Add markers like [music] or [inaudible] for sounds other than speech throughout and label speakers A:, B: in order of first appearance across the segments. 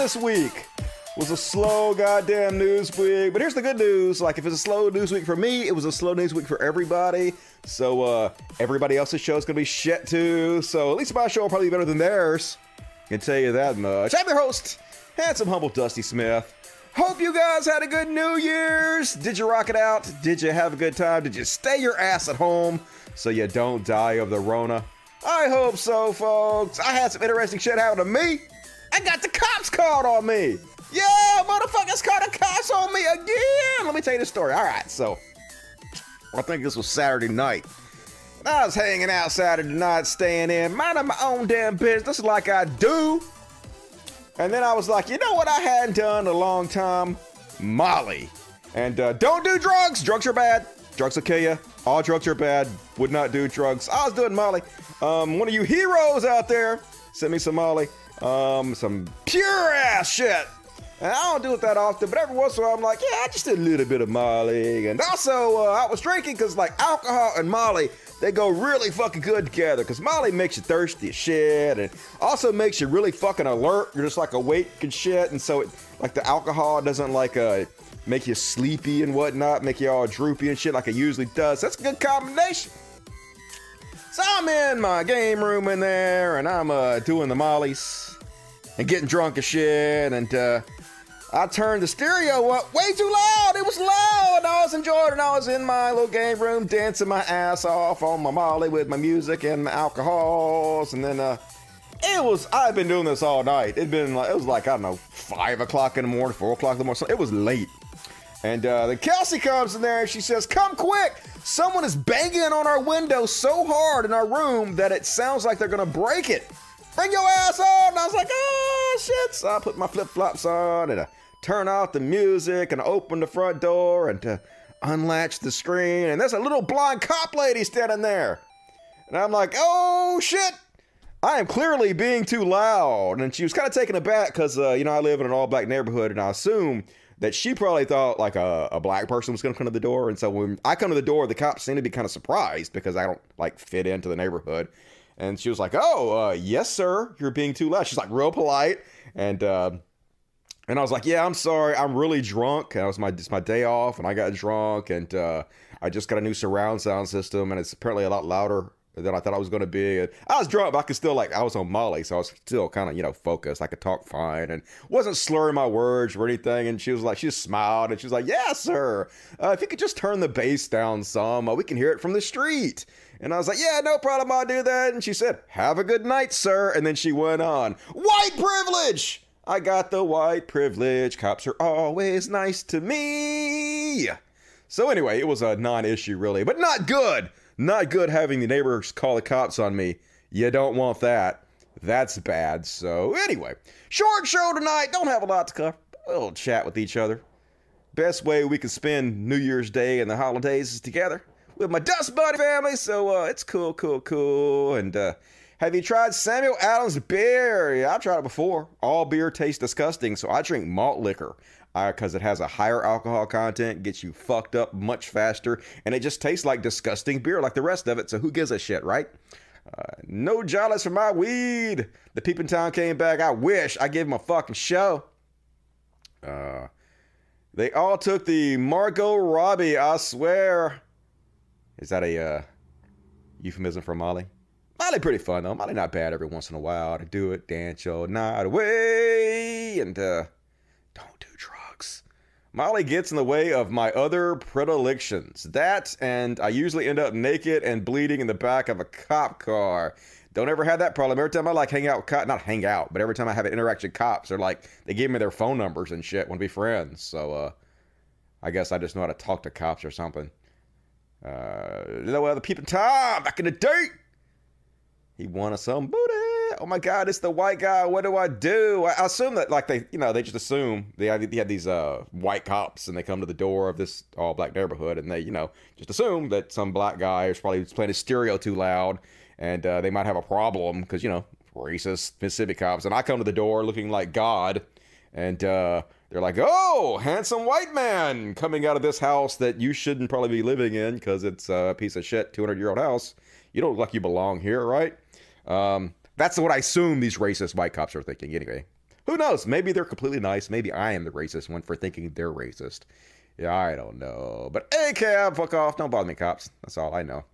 A: this week. Was a slow goddamn news week. But here's the good news: like if it's a slow news week for me, it was a slow news week for everybody. So uh, everybody else's show is gonna be shit too. So at least my show will probably be better than theirs. I can tell you that much. I'm your host, handsome, humble Dusty Smith. Hope you guys had a good New Year's. Did you rock it out? Did you have a good time? Did you stay your ass at home so you don't die of the Rona? I hope so, folks. I had some interesting shit happen to me. I got the cops called on me. Yeah, motherfuckers called the cops on me again. Let me tell you the story. All right, so I think this was Saturday night. I was hanging out Saturday night, staying in, minding my own damn business like I do. And then I was like, you know what I hadn't done a long time? Molly. And uh, don't do drugs. Drugs are bad. Drugs will kill you. All drugs are bad. Would not do drugs. I was doing Molly. Um, one of you heroes out there, send me some Molly. Um, some pure ass shit. And I don't do it that often, but every once in a while I'm like, yeah, I just did a little bit of Molly. And also, uh, I was drinking because like alcohol and Molly, they go really fucking good together because Molly makes you thirsty as shit and also makes you really fucking alert. You're just like awake and shit. And so, it, like, the alcohol doesn't like uh, make you sleepy and whatnot, make you all droopy and shit like it usually does. That's a good combination. So I'm in my game room in there and I'm uh, doing the Mollies and getting drunk as shit. And uh, I turned the stereo up way too loud. It was loud. I was enjoying it. I was in my little game room dancing my ass off on my Molly with my music and my alcohols. And then uh, it was, I've been doing this all night. It'd been like, it was like, I don't know, five o'clock in the morning, four o'clock in the morning. It was late. And uh, then Kelsey comes in there and she says, Come quick! Someone is banging on our window so hard in our room that it sounds like they're gonna break it. Bring your ass on! And I was like, Oh shit! So I put my flip flops on and I turn off the music and I open the front door and to unlatch the screen. And there's a little blonde cop lady standing there. And I'm like, Oh shit! I am clearly being too loud. And she was kind of taken aback because, uh, you know, I live in an all black neighborhood and I assume that she probably thought like a, a black person was going to come to the door. And so when I come to the door, the cops seem to be kind of surprised because I don't like fit into the neighborhood. And she was like, "Oh, uh, yes, sir, you're being too loud." She's like real polite, and uh, and I was like, "Yeah, I'm sorry, I'm really drunk. And it was my it's my day off, and I got drunk, and uh, I just got a new surround sound system, and it's apparently a lot louder than I thought I was going to be. And I was drunk, but I could still like I was on Molly, so I was still kind of you know focused. I could talk fine and wasn't slurring my words or anything. And she was like, she just smiled and she was like, "Yeah, sir. Uh, if you could just turn the bass down some, uh, we can hear it from the street." And I was like, "Yeah, no problem. I'll do that." And she said, "Have a good night, sir." And then she went on, "White privilege." I got the white privilege. Cops are always nice to me. So anyway, it was a non-issue really, but not good. Not good having the neighbors call the cops on me. You don't want that. That's bad. So, anyway, short show tonight. Don't have a lot to cover. We'll chat with each other. Best way we can spend New Year's Day and the holidays is together with my Dust Buddy family. So, uh, it's cool, cool, cool. And, uh, have you tried Samuel Adams beer? Yeah, I've tried it before. All beer tastes disgusting, so I drink malt liquor because uh, it has a higher alcohol content, gets you fucked up much faster, and it just tastes like disgusting beer like the rest of it. So who gives a shit, right? Uh, no jollies for my weed. The Peeping Town came back. I wish I gave him a fucking show. Uh, they all took the Margot Robbie. I swear. Is that a uh, euphemism for Molly? Molly pretty fun though. Molly not bad every once in a while to do it, dance your night away, and uh, don't do drugs. Molly gets in the way of my other predilections. That, and I usually end up naked and bleeding in the back of a cop car. Don't ever have that problem. Every time I like hang out not hang out, but every time I have an interaction with cops, they're like, they give me their phone numbers and shit, want to be friends. So, uh, I guess I just know how to talk to cops or something. Uh, what? The peeping Tom back in the day. He wanted some booty. Oh my God, it's the white guy. What do I do? I assume that like they, you know, they just assume they have, they these uh, white cops and they come to the door of this all black neighborhood and they, you know, just assume that some black guy is probably playing his stereo too loud and uh, they might have a problem because you know racist Mississippi cops. And I come to the door looking like God and uh, they're like, "Oh, handsome white man coming out of this house that you shouldn't probably be living in because it's a piece of shit, 200 year old house. You don't look like you belong here, right?" Um, that's what I assume these racist white cops are thinking. Anyway, who knows? Maybe they're completely nice. Maybe I am the racist one for thinking they're racist. Yeah, I don't know. But hey, cab, fuck off. Don't bother me, cops. That's all I know.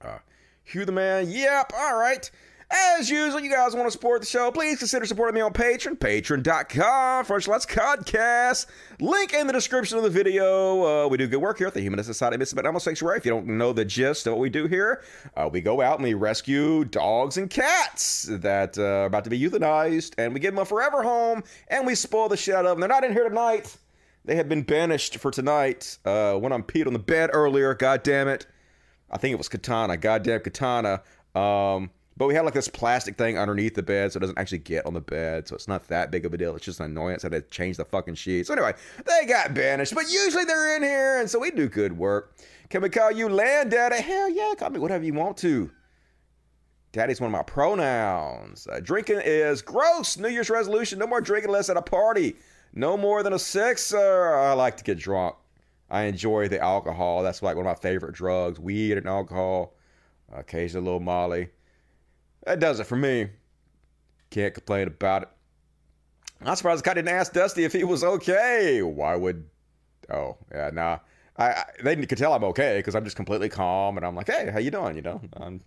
A: Uh, Hugh the man. Yep. All right. As usual, you guys want to support the show, please consider supporting me on Patreon, patreon.com for Let's Codcast. Link in the description of the video. Uh, we do good work here at the Humanist Society of Misfit Homosexuality. If you don't know the gist of what we do here, uh, we go out and we rescue dogs and cats that uh, are about to be euthanized, and we give them a forever home, and we spoil the shit out of them. They're not in here tonight. They have been banished for tonight. Uh, when I'm peed on the bed earlier, god damn it. I think it was Katana, goddamn Katana. Um, but we had like this plastic thing underneath the bed so it doesn't actually get on the bed. So it's not that big of a deal. It's just an annoyance. I had to change the fucking sheets. So anyway, they got banished. But usually they're in here. And so we do good work. Can we call you Land Daddy? Hell yeah. Call me whatever you want to. Daddy's one of my pronouns. Uh, drinking is gross. New Year's resolution. No more drinking unless at a party. No more than a sixer. I like to get drunk. I enjoy the alcohol. That's like one of my favorite drugs. Weed and alcohol. Occasionally a little Molly. That does it for me. Can't complain about it. I'm surprised I didn't ask Dusty if he was okay. Why would? Oh yeah, nah. I, I they could tell I'm okay because I'm just completely calm and I'm like, hey, how you doing? You know, I'm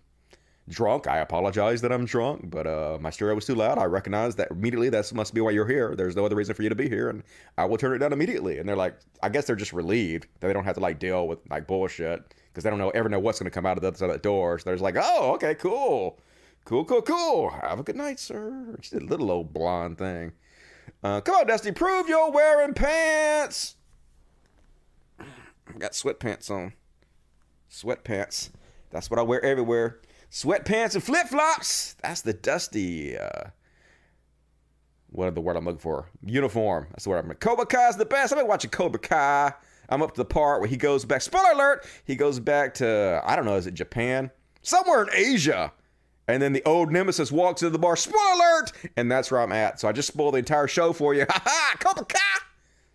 A: drunk. I apologize that I'm drunk, but uh, my stereo was too loud. I recognize that immediately. That must be why you're here. There's no other reason for you to be here, and I will turn it down immediately. And they're like, I guess they're just relieved that they don't have to like deal with like bullshit because they don't know ever know what's going to come out of the other side of the door. So they're just like, oh, okay, cool. Cool, cool, cool. Have a good night, sir. A little old blonde thing. Uh, come on, Dusty, prove you're wearing pants. I got sweatpants on. Sweatpants. That's what I wear everywhere. Sweatpants and flip flops. That's the Dusty. Uh, what the word I'm looking for? Uniform. That's the word I'm. Cobra Kai's the best. I've been watching Cobra Kai. I'm up to the part where he goes back. Spoiler alert! He goes back to I don't know. Is it Japan? Somewhere in Asia and then the old nemesis walks into the bar, spoiler alert! And that's where I'm at. So I just spoiled the entire show for you. [laughs] Ha ha! Cobra!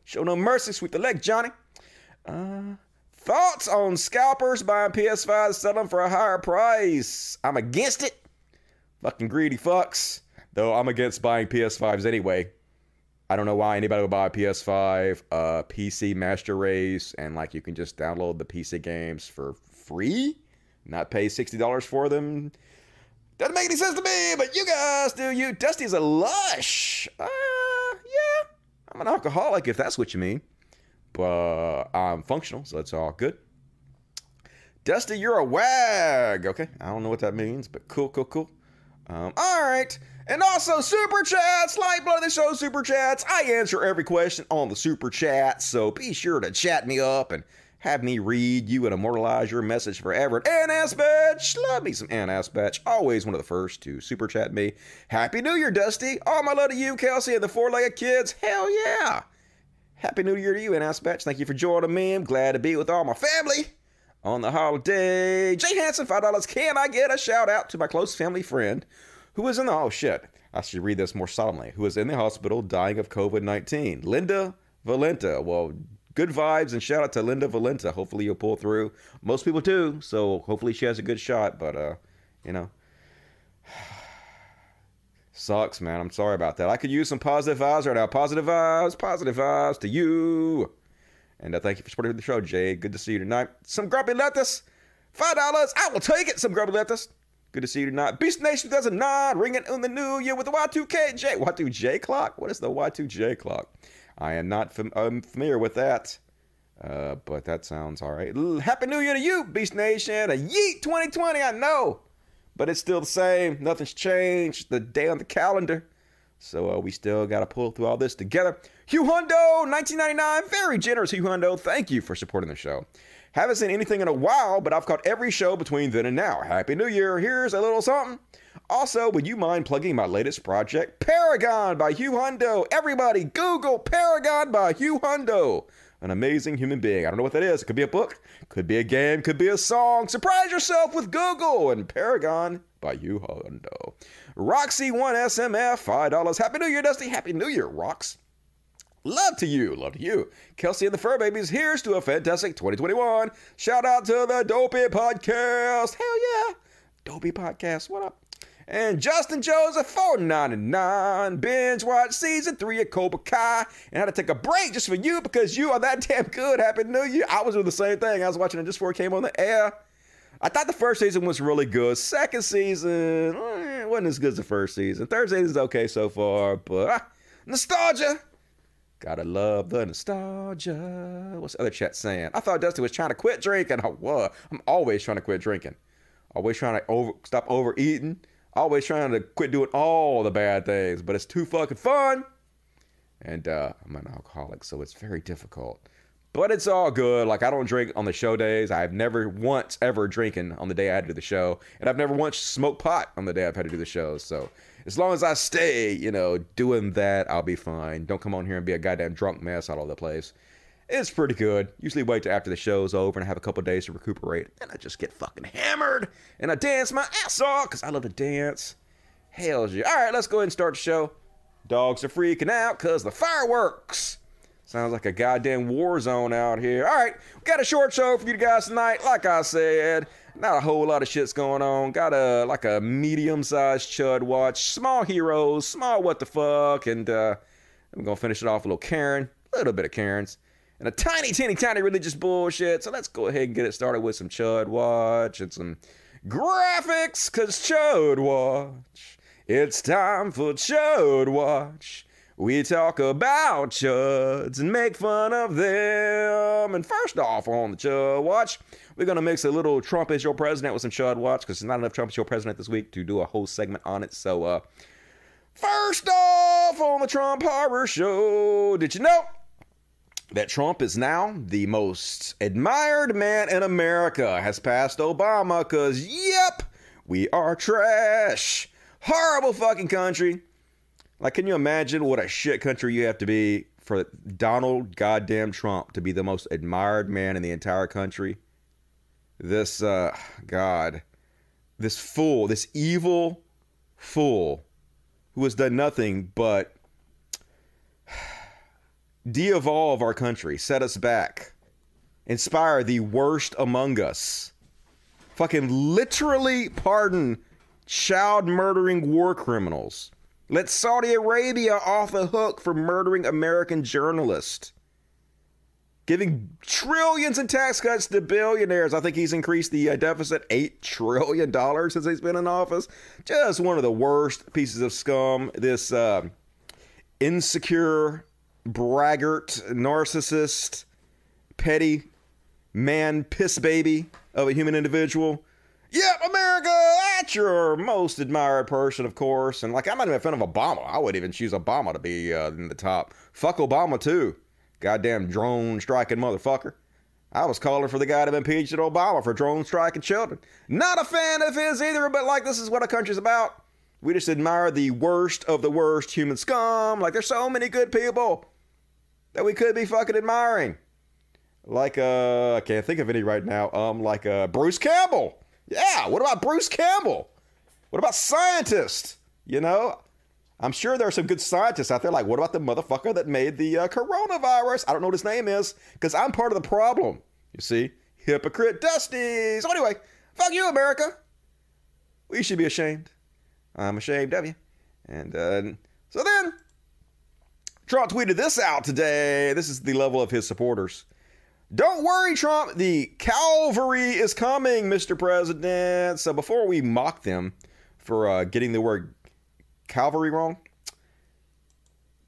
A: Show no mercy, sweep the leg, Johnny. Uh, thoughts on scalpers buying PS5 selling for a higher price? I'm against it. Fucking greedy fucks. Though I'm against buying PS5s anyway. I don't know why anybody would buy a PS5, uh, PC Master Race, and like you can just download the PC games for free, not pay $60 for them. Doesn't make any sense to me, but you guys do. You Dusty's a lush. Uh, yeah, I'm an alcoholic if that's what you mean, but I'm functional, so it's all good. Dusty, you're a wag. Okay, I don't know what that means, but cool, cool, cool. Um, all right. And also, super chats, Lifeblood of the show, super chats. I answer every question on the super chat, so be sure to chat me up and have me read you and immortalize your message forever. And Aspatch, love me some Ann. Always one of the first to super chat me. Happy New Year, Dusty. All my love to you, Kelsey, and the four legged kids. Hell yeah. Happy New Year to you, Ann Aspatch. Thank you for joining me. I'm glad to be with all my family on the holiday. Jay Hanson, $5. Can I get a shout out to my close family friend who is in the, oh shit, I should read this more solemnly, who is in the hospital dying of COVID 19? Linda Valenta. Well, good vibes and shout out to Linda Valenta. Hopefully you'll pull through. Most people do, so hopefully she has a good shot. But uh, you know, [sighs] sucks, man. I'm sorry about that. I could use some positive vibes right now. Positive vibes, positive vibes to you. And uh, thank you for supporting the show, Jade. Good to see you tonight. Some grumpy lettuce, five dollars. I will take it. Some grumpy lettuce. Good to see you tonight. Beast Nation does a nod, ringing in the new year with the Y2K Y2J clock. What is the Y2J clock? I am not fam- I'm familiar with that. Uh, but that sounds all right. Happy New Year to you, Beast Nation. A yeet 2020, I know. But it's still the same. Nothing's changed. The day on the calendar. So uh, we still got to pull through all this together. Hugh Hundo, 1999. Very generous, Hugh Hundo. Thank you for supporting the show. Haven't seen anything in a while, but I've caught every show between then and now. Happy New Year. Here's a little something. Also, would you mind plugging my latest project, Paragon by Hugh Hundo? Everybody, Google Paragon by Hugh Hundo. An amazing human being. I don't know what that is. It could be a book, could be a game, could be a song. Surprise yourself with Google and Paragon by Hugh Hundo. Roxy1SMF, $5. Happy New Year, Dusty. Happy New Year, Rox. Love to you, love to you. Kelsey and the Fur Babies, here's to a fantastic 2021. Shout out to the Dopey Podcast. Hell yeah. Dopey Podcast, what up? And Justin Joseph, for 499. Binge watch season three of Cobra Kai. And had to take a break just for you because you are that [laughs] damn good. Happy New Year. I was doing the same thing. I was watching it just before it came on the air. I thought the first season was really good. Second season eh, wasn't as good as the first season. Third season is okay so far, but ah, nostalgia. Gotta love the nostalgia. What's the other chat saying? I thought Dusty was trying to quit drinking. I was. I'm always trying to quit drinking. Always trying to over stop overeating. Always trying to quit doing all the bad things. But it's too fucking fun. And uh, I'm an alcoholic, so it's very difficult. But it's all good. Like I don't drink on the show days. I've never once ever drinking on the day I had to do the show, and I've never once smoked pot on the day I've had to do the show. So as long as I stay, you know, doing that, I'll be fine. Don't come on here and be a goddamn drunk mess all over the place. It's pretty good. Usually wait till after the show's over and I have a couple days to recuperate. And I just get fucking hammered and I dance my ass off because I love to dance. Hell yeah. All right, let's go ahead and start the show. Dogs are freaking out because the fireworks. Sounds like a goddamn war zone out here. All right, we got a short show for you guys tonight. Like I said, not a whole lot of shit's going on. Got a like a medium-sized chud watch, small heroes, small what the fuck, and uh, I'm gonna finish it off with a little Karen, a little bit of Karens, and a tiny, tiny, tiny religious bullshit. So let's go ahead and get it started with some chud watch and some graphics, cause chud watch. It's time for chud watch. We talk about chuds and make fun of them. And first off, on the Chud Watch, we're going to mix a little Trump is your president with some Chud Watch because there's not enough Trump is your president this week to do a whole segment on it. So, uh, first off, on the Trump Horror Show, did you know that Trump is now the most admired man in America? Has passed Obama because, yep, we are trash. Horrible fucking country. Like, can you imagine what a shit country you have to be for Donald goddamn Trump to be the most admired man in the entire country? This, uh, God, this fool, this evil fool who has done nothing but de evolve our country, set us back, inspire the worst among us, fucking literally pardon child murdering war criminals let Saudi Arabia off the hook for murdering American journalists. Giving trillions in tax cuts to billionaires. I think he's increased the uh, deficit $8 trillion since he's been in office. Just one of the worst pieces of scum. This uh, insecure, braggart, narcissist, petty man piss baby of a human individual Yep, America, that's your most admired person, of course. And like, I'm not even a fan of Obama. I would even choose Obama to be uh, in the top. Fuck Obama, too. Goddamn drone striking motherfucker. I was calling for the guy to impeach Obama for drone striking children. Not a fan of his either, but like, this is what a country's about. We just admire the worst of the worst human scum. Like, there's so many good people that we could be fucking admiring. Like, uh, I can't think of any right now. Um, like, uh, Bruce Campbell. Yeah, what about Bruce Campbell? What about scientists? You know, I'm sure there are some good scientists out there. Like, what about the motherfucker that made the uh, coronavirus? I don't know what his name is because I'm part of the problem. You see, hypocrite Dusty. So anyway, fuck you, America. We should be ashamed. I'm ashamed of you. And uh, so then, Trump tweeted this out today. This is the level of his supporters. Don't worry, Trump. The cavalry is coming, Mr. President. So before we mock them for uh, getting the word cavalry wrong,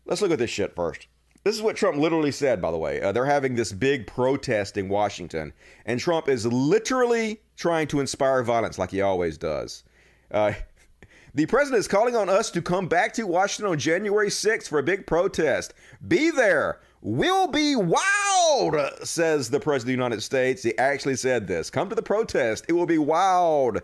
A: let's look at this shit first. This is what Trump literally said, by the way. Uh, they're having this big protest in Washington, and Trump is literally trying to inspire violence like he always does. Uh, the president is calling on us to come back to Washington on January 6th for a big protest. Be there We'll be wild, says the President of the United States. He actually said this. Come to the protest. It will be wild.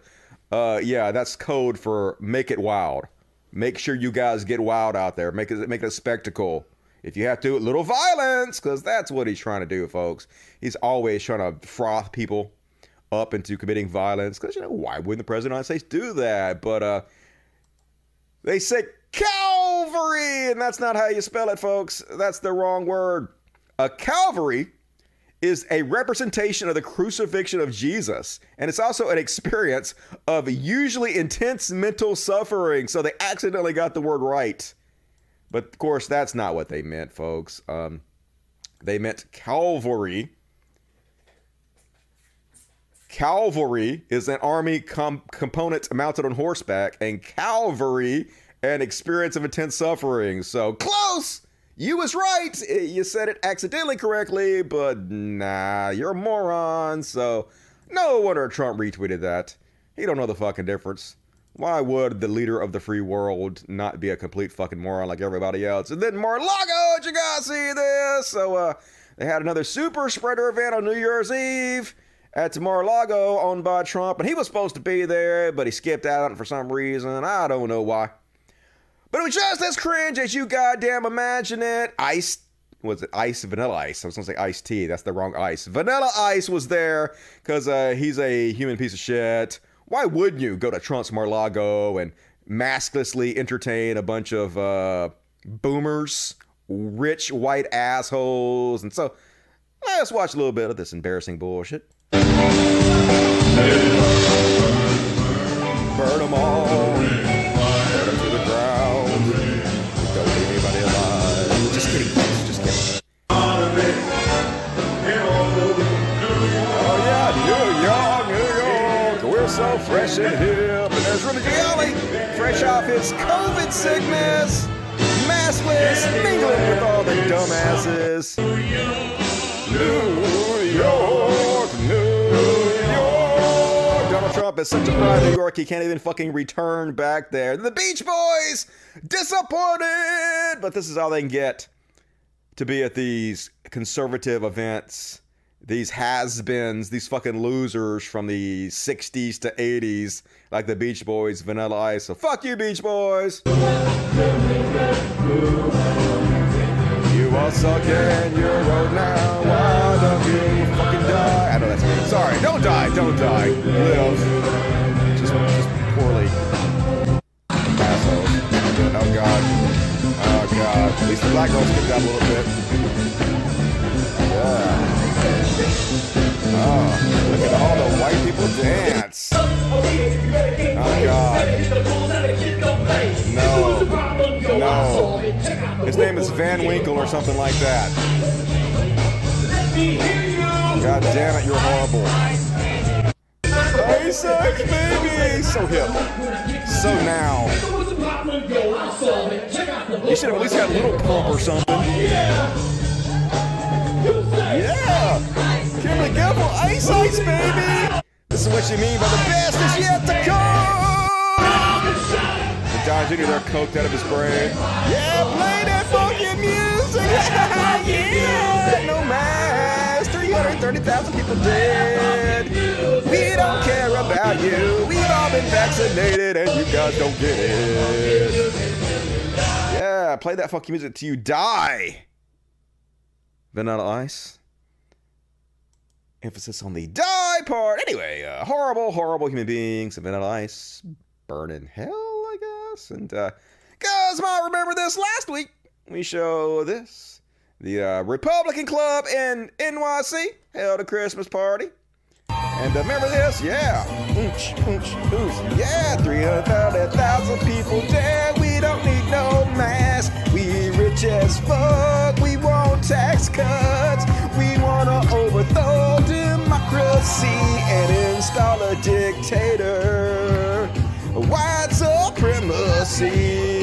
A: Uh, yeah, that's code for make it wild. Make sure you guys get wild out there. Make it make it a spectacle. If you have to, a little violence, because that's what he's trying to do, folks. He's always trying to froth people up into committing violence. Because you know why wouldn't the President of the United States do that? But uh, they say Calvary, and that's not how you spell it, folks. That's the wrong word. A Calvary is a representation of the crucifixion of Jesus, and it's also an experience of usually intense mental suffering. So they accidentally got the word right. But of course, that's not what they meant, folks. Um, they meant cavalry. Cavalry is an army com- component mounted on horseback, and Calvary, an experience of intense suffering. So close! You was right. You said it accidentally correctly, but nah, you're a moron. So no wonder Trump retweeted that. He don't know the fucking difference. Why would the leader of the free world not be a complete fucking moron like everybody else? And then Mar-a-Lago, you gotta see this. So uh, they had another super spreader event on New Year's Eve at Mar-a-Lago owned by Trump, and he was supposed to be there, but he skipped out for some reason. I don't know why. But it was just as cringe as you goddamn imagine it. Ice was it ice? Vanilla ice. I was gonna say iced tea. That's the wrong ice. Vanilla ice was there because uh, he's a human piece of shit. Why wouldn't you go to trump's Mar-a-Lago and masklessly entertain a bunch of uh, boomers rich white assholes? And so let's watch a little bit of this embarrassing bullshit burn them all. To the ground. Don't leave anybody alive. Just kidding just kidding. Oh yeah, New York, New York, we're so fresh and hip. And there's Rudy Giuliani, fresh off his COVID sickness, maskless, mingling with all the dumbasses. New Trump is such a pride New York, he can't even fucking return back there. The Beach Boys, disappointed, but this is all they can get to be at these conservative events, these has-beens, these fucking losers from the 60s to 80s, like the Beach Boys, Vanilla Ice. So fuck you, Beach Boys. You all suck and you're now. Why don't you Sorry, don't die, don't die. Live. Just, just poorly. Assholes. Oh god. Oh god. At least the black girls kicked out a little bit. Yeah. Oh, look at all the white people dance. Oh god. No. No. His name is Van Winkle or something like that. God damn it, you're horrible. Hey, sex, baby! So hip. So now. You should have at least had a little pump or something. Yeah! Kimberly Guilfoyle, ice ice, baby! This is what you mean by the best is yet to come! Don Jr. there coked out of his brain. Yeah, play that fucking music! [laughs] yeah! No mask! 330,000 people dead! We don't care about you! We've all been vaccinated and you guys don't get it! Yeah, play that fucking music till you die! Vanilla Ice. Emphasis on the die part. Anyway, uh, horrible, horrible human beings. Vanilla Ice. Burn in hell, I guess. And, uh, guys might remember this last week. We show this. The uh, Republican Club in NYC held a Christmas party. And uh, remember this? Yeah. Oonch, oonch, oonch. Yeah, 330,000 people. We don't need no mask. We rich as fuck. We want tax cuts. We want to overthrow democracy and install a dictator. White supremacy.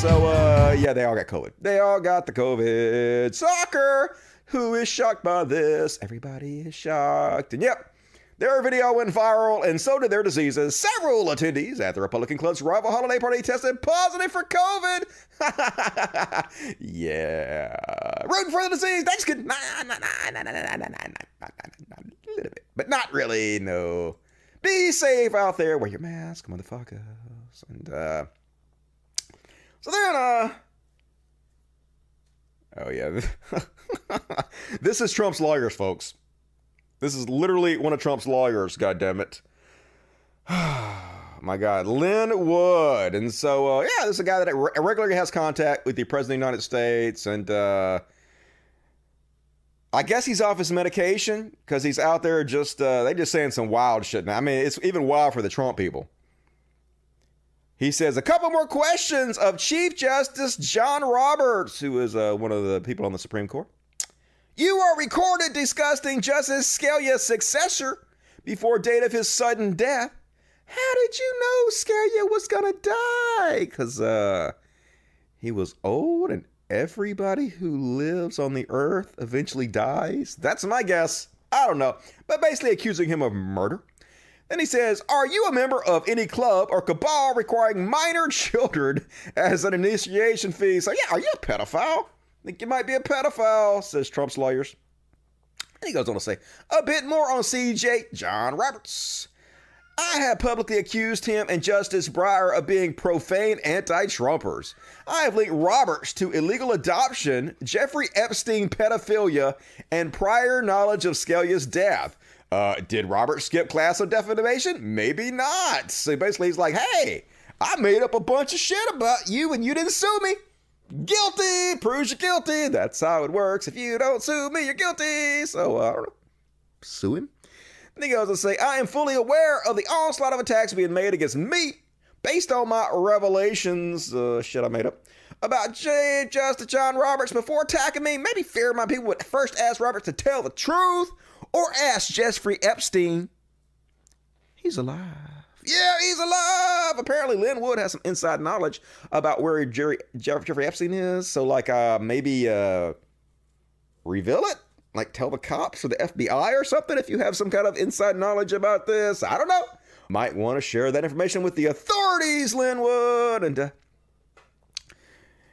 A: So, uh, yeah, they all got COVID. They all got the COVID. Soccer. Who is shocked by this? Everybody is shocked. And yep, their video went viral, and so did their diseases. Several attendees at the Republican Club's rival holiday party tested positive for COVID. yeah. Rooting for the disease. They just. Nah, nah, nah, nah, nah, nah, nah, nah, nah, nah, nah, A little bit. But not really, no. Be safe out there. Wear your mask, motherfuckers. And, uh... So then, uh... Oh, yeah. [laughs] this is Trump's lawyers, folks. This is literally one of Trump's lawyers, God damn it. [sighs] my God, Lin Wood. And so, uh, yeah, this is a guy that re- regularly has contact with the President of the United States. And uh, I guess he's off his medication because he's out there just, uh, they just saying some wild shit now. I mean, it's even wild for the Trump people. He says, a couple more questions of Chief Justice John Roberts, who is uh, one of the people on the Supreme Court. You are recorded discussing Justice Scalia's successor before date of his sudden death. How did you know Scalia was gonna die? Cause uh he was old and everybody who lives on the earth eventually dies. That's my guess. I don't know. But basically accusing him of murder. Then he says, Are you a member of any club or cabal requiring minor [laughs] children as an initiation fee? So, yeah, are you a pedophile? Think you might be a pedophile, says Trump's lawyers. And he goes on to say, a bit more on CJ John Roberts. I have publicly accused him and Justice Breyer of being profane anti Trumpers. I have linked Roberts to illegal adoption, Jeffrey Epstein pedophilia, and prior knowledge of Scalia's death. Uh, did Robert skip class on defamation? Maybe not. So basically, he's like, hey, I made up a bunch of shit about you and you didn't sue me. Guilty proves you're guilty. That's how it works. If you don't sue me, you're guilty. So, uh. Sue him. Then he goes to say, I am fully aware of the onslaught of attacks being made against me based on my revelations, uh, shit I made up, about J. Justice John Roberts before attacking me. Maybe fear my people would first ask Roberts to tell the truth or ask Jeffrey Epstein. He's alive. Yeah, he's alive. Apparently, Lin Wood has some inside knowledge about where Jerry, Jeffrey Epstein is. So, like, uh, maybe uh, reveal it? Like, tell the cops or the FBI or something if you have some kind of inside knowledge about this. I don't know. Might want to share that information with the authorities, Lin Wood. And uh,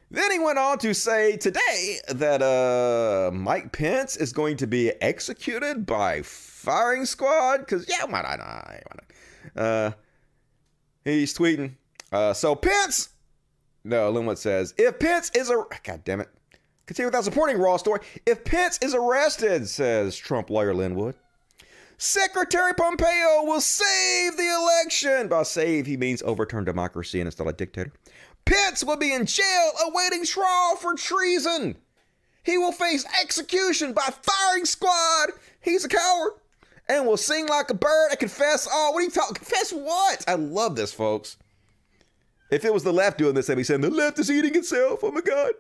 A: then he went on to say today that uh, Mike Pence is going to be executed by firing squad. Because, yeah, why not? Why not? Uh, he's tweeting. Uh, so Pence, no, Lin Wood says, if Pence is a, God damn it. Continue without supporting Raw story. If Pence is arrested, says Trump lawyer Lin Wood, Secretary Pompeo will save the election. By save, he means overturn democracy and install a dictator. Pence will be in jail awaiting trial for treason. He will face execution by firing squad. He's a coward and will sing like a bird and confess all. What are you talking? Confess what? I love this, folks. If it was the left doing this, they'd be saying the left is eating itself. Oh my God.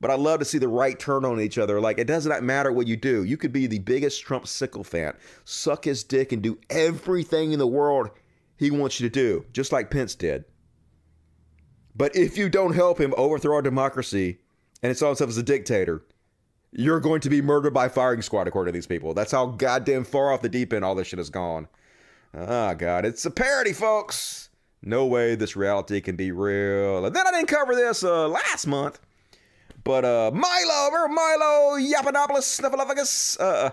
A: But I love to see the right turn on each other. Like, it does not matter what you do. You could be the biggest Trump sycophant, suck his dick, and do everything in the world he wants you to do, just like Pence did. But if you don't help him overthrow our democracy and install himself as a dictator, you're going to be murdered by firing squad, according to these people. That's how goddamn far off the deep end all this shit has gone. Ah, oh, God, it's a parody, folks. No way this reality can be real. And then I didn't cover this uh, last month, but uh, Milo, Milo Yiannopoulos Snuffleupagus? Uh,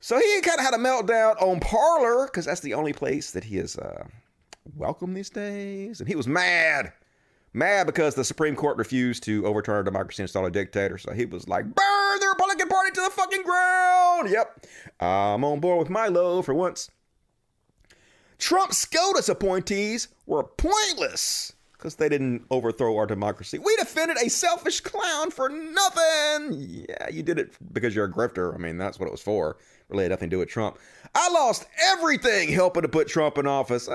A: so he kind of had a meltdown on Parler because that's the only place that he is uh, welcome these days, and he was mad mad because the Supreme Court refused to overturn our democracy and install a dictator. So he was like, burn the Republican Party to the fucking ground. Yep. I'm on board with Milo for once. Trump SCOTUS appointees were pointless because they didn't overthrow our democracy. We defended a selfish clown for nothing. Yeah, you did it because you're a grifter. I mean, that's what it was for. Really had nothing to do with Trump. I lost everything helping to put Trump in office. I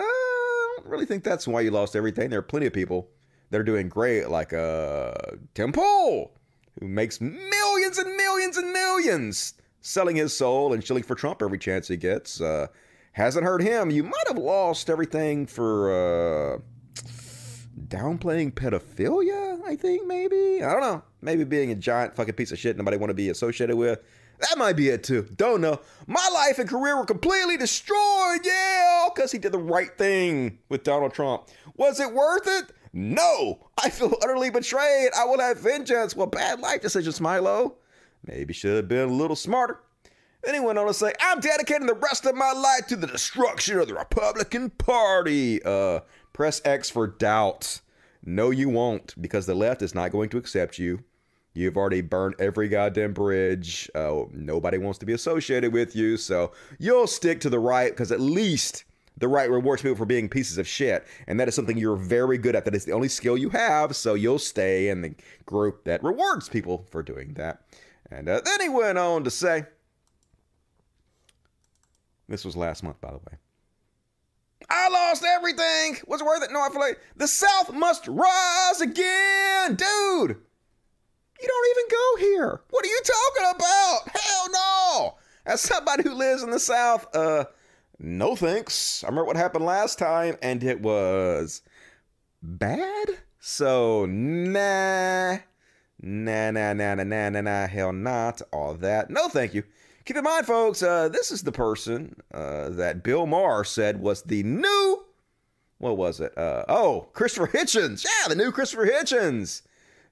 A: don't really think that's why you lost everything. There are plenty of people they're doing great, like uh, Tim Pool, who makes millions and millions and millions selling his soul and shilling for Trump every chance he gets. Uh, hasn't heard him. You might have lost everything for uh, downplaying pedophilia, I think, maybe. I don't know. Maybe being a giant fucking piece of shit nobody want to be associated with. That might be it too. Don't know. My life and career were completely destroyed, yeah, because he did the right thing with Donald Trump. Was it worth it? No, I feel utterly betrayed. I will have vengeance. Well, bad life decisions, Milo. Maybe should have been a little smarter. Then he went on to say, I'm dedicating the rest of my life to the destruction of the Republican Party. Uh, press X for doubt. No, you won't, because the left is not going to accept you. You've already burned every goddamn bridge. Uh, nobody wants to be associated with you, so you'll stick to the right because at least The right rewards people for being pieces of shit. And that is something you're very good at. That is the only skill you have. So you'll stay in the group that rewards people for doing that. And uh, then he went on to say, this was last month, by the way. I lost everything. Was it worth it? No, I feel like the South must rise again. Dude, you don't even go here. What are you talking about? Hell no. As somebody who lives in the South, uh, no thanks. I remember what happened last time, and it was bad. So nah, nah, nah, nah, nah, nah, nah, nah hell not all that. No, thank you. Keep in mind, folks, uh, this is the person uh, that Bill Maher said was the new. What was it? Uh, oh, Christopher Hitchens. Yeah, the new Christopher Hitchens,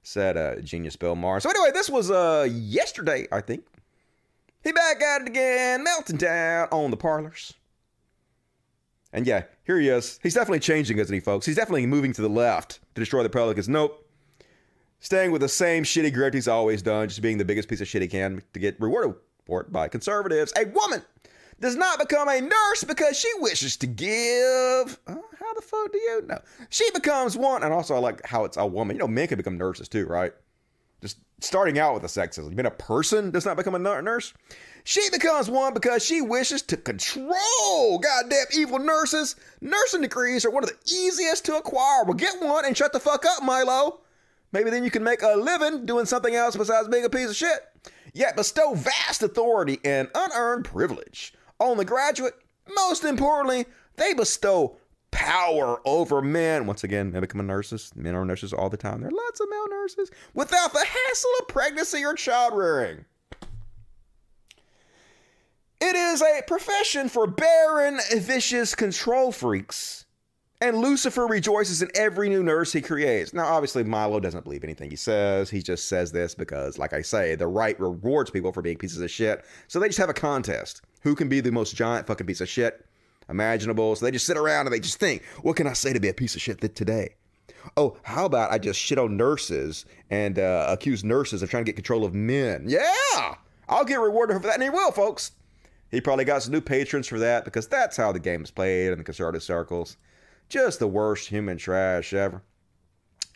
A: said uh, genius Bill Maher. So, anyway, this was uh, yesterday, I think. He back at it again, melting down on the parlors. And yeah, here he is. He's definitely changing, isn't he, folks? He's definitely moving to the left to destroy the Republicans. Nope. Staying with the same shitty grift he's always done, just being the biggest piece of shit he can to get rewarded for it by conservatives. A woman does not become a nurse because she wishes to give. Uh, how the fuck do you know? She becomes one, and also I like how it's a woman. You know, men can become nurses too, right? Just starting out with the sexism. Being a person does not become a nurse. She becomes one because she wishes to control goddamn evil nurses. Nursing degrees are one of the easiest to acquire. Well, get one and shut the fuck up, Milo. Maybe then you can make a living doing something else besides being a piece of shit yet bestow vast authority and unearned privilege on the graduate. Most importantly, they bestow power over men. Once again, they become nurses. Men are nurses all the time. There are lots of male nurses without the hassle of pregnancy or child rearing. It is a profession for barren, vicious control freaks and Lucifer rejoices in every new nurse he creates. Now, obviously, Milo doesn't believe anything he says. He just says this because, like I say, the right rewards people for being pieces of shit. So they just have a contest. Who can be the most giant fucking piece of shit imaginable? So they just sit around and they just think, what can I say to be a piece of shit today? Oh, how about I just shit on nurses and uh, accuse nurses of trying to get control of men? Yeah, I'll get rewarded for that. And he will, folks. He probably got some new patrons for that because that's how the game is played in the conservative circles. Just the worst human trash ever.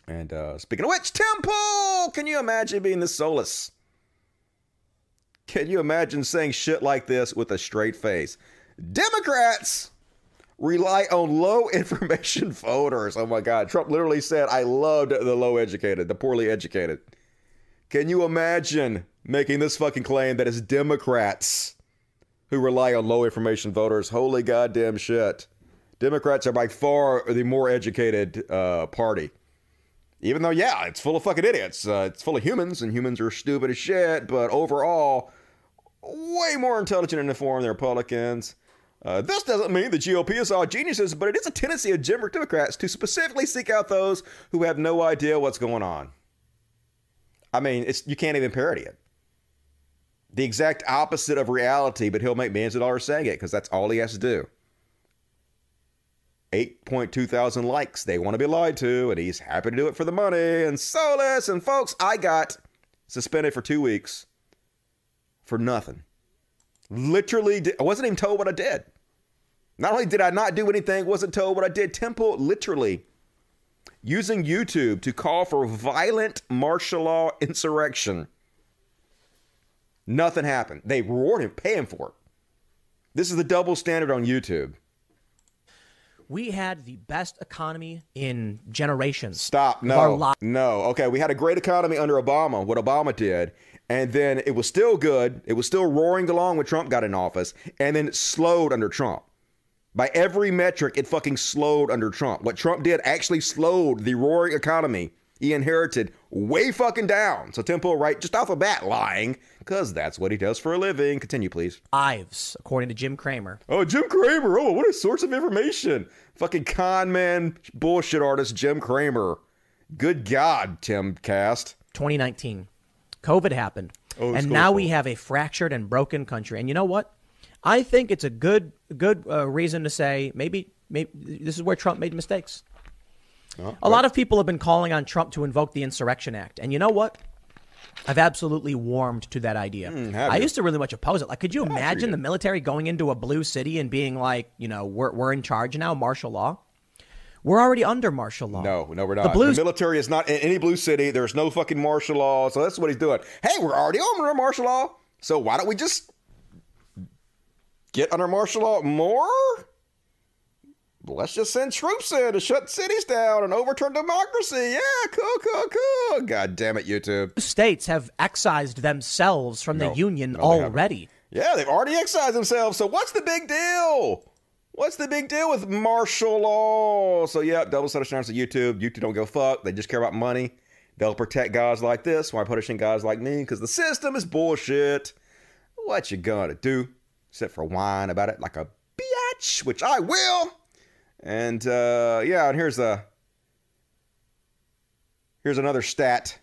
A: And uh, speaking of which, Tim Pool! Can you imagine being the Solus? Can you imagine saying shit like this with a straight face? Democrats rely on low [laughs] information voters. Oh my God. Trump literally said, I loved the low educated, the poorly educated. Can you imagine making this fucking claim that it's Democrats who rely on low information voters? Holy goddamn shit. Democrats are by far the more educated uh, party. Even though, yeah, it's full of fucking idiots. Uh, it's full of humans, and humans are stupid as shit, but overall, way more intelligent and informed than Republicans. Uh, this doesn't mean the GOP is all geniuses, but it is a tendency of Democrats to specifically seek out those who have no idea what's going on. I mean, it's you can't even parody it. The exact opposite of reality, but he'll make millions of dollars saying it because that's all he has to do. 8.2 thousand likes. They want to be lied to, and he's happy to do it for the money. And so listen, folks, I got suspended for two weeks for nothing. Literally, I wasn't even told what I did. Not only did I not do anything, wasn't told what I did. Tim Pool literally using YouTube to call for violent martial law insurrection. Nothing happened. They reward him, pay him for it. This is the double standard on YouTube
B: we had the best economy in generations.
A: Stop. No. no. Okay. We had a great economy under Obama, what Obama did. And then it was still good. It was still roaring along when Trump got in office. And then it slowed under Trump. By every metric, it fucking slowed under Trump. What Trump did actually slowed the roaring economy he inherited way fucking down. So Tim Pool, right, just off the bat, lying, because that's what he does for a living. Continue, please.
B: Ives, according to Jim Cramer.
A: Oh, Jim Cramer. Oh, what a source of information. Fucking con man, bullshit artist, Jim Cramer. Good God, Timcast.
B: 2019. COVID happened. Oh, and now we have a fractured and broken country. And you know what? I think it's a good good uh, reason to say maybe, maybe this is where Trump made mistakes. Oh, a lot of people have been calling on Trump to invoke the Insurrection Act. And you know what? I've absolutely warmed to that idea. Mm, I used to really much oppose it. Like, could you yeah, imagine the military going into a blue city and being like, you know, we're, we're in charge now, martial law? We're already under martial law.
A: No, no, we're not. The, blues- the military is not in any blue city. There's no fucking martial law. So that's what he's doing. Hey, we're already under martial law. So why don't we just get under martial law more? Let's just send troops in to shut cities down and overturn democracy. Yeah, cool, cool, cool. God damn it, YouTube.
B: States have excised themselves from no, the union no, already.
A: Yeah, they've already excised themselves. So what's the big deal? What's the big deal with martial law? So yeah, double set of standards on YouTube. YouTube don't give a fuck. They just care about money. They'll protect guys like this while punishing guys like me because the system is bullshit. What you gonna do? Sit for whine about it like a bitch, which I will. And uh, yeah, and here's a here's another stat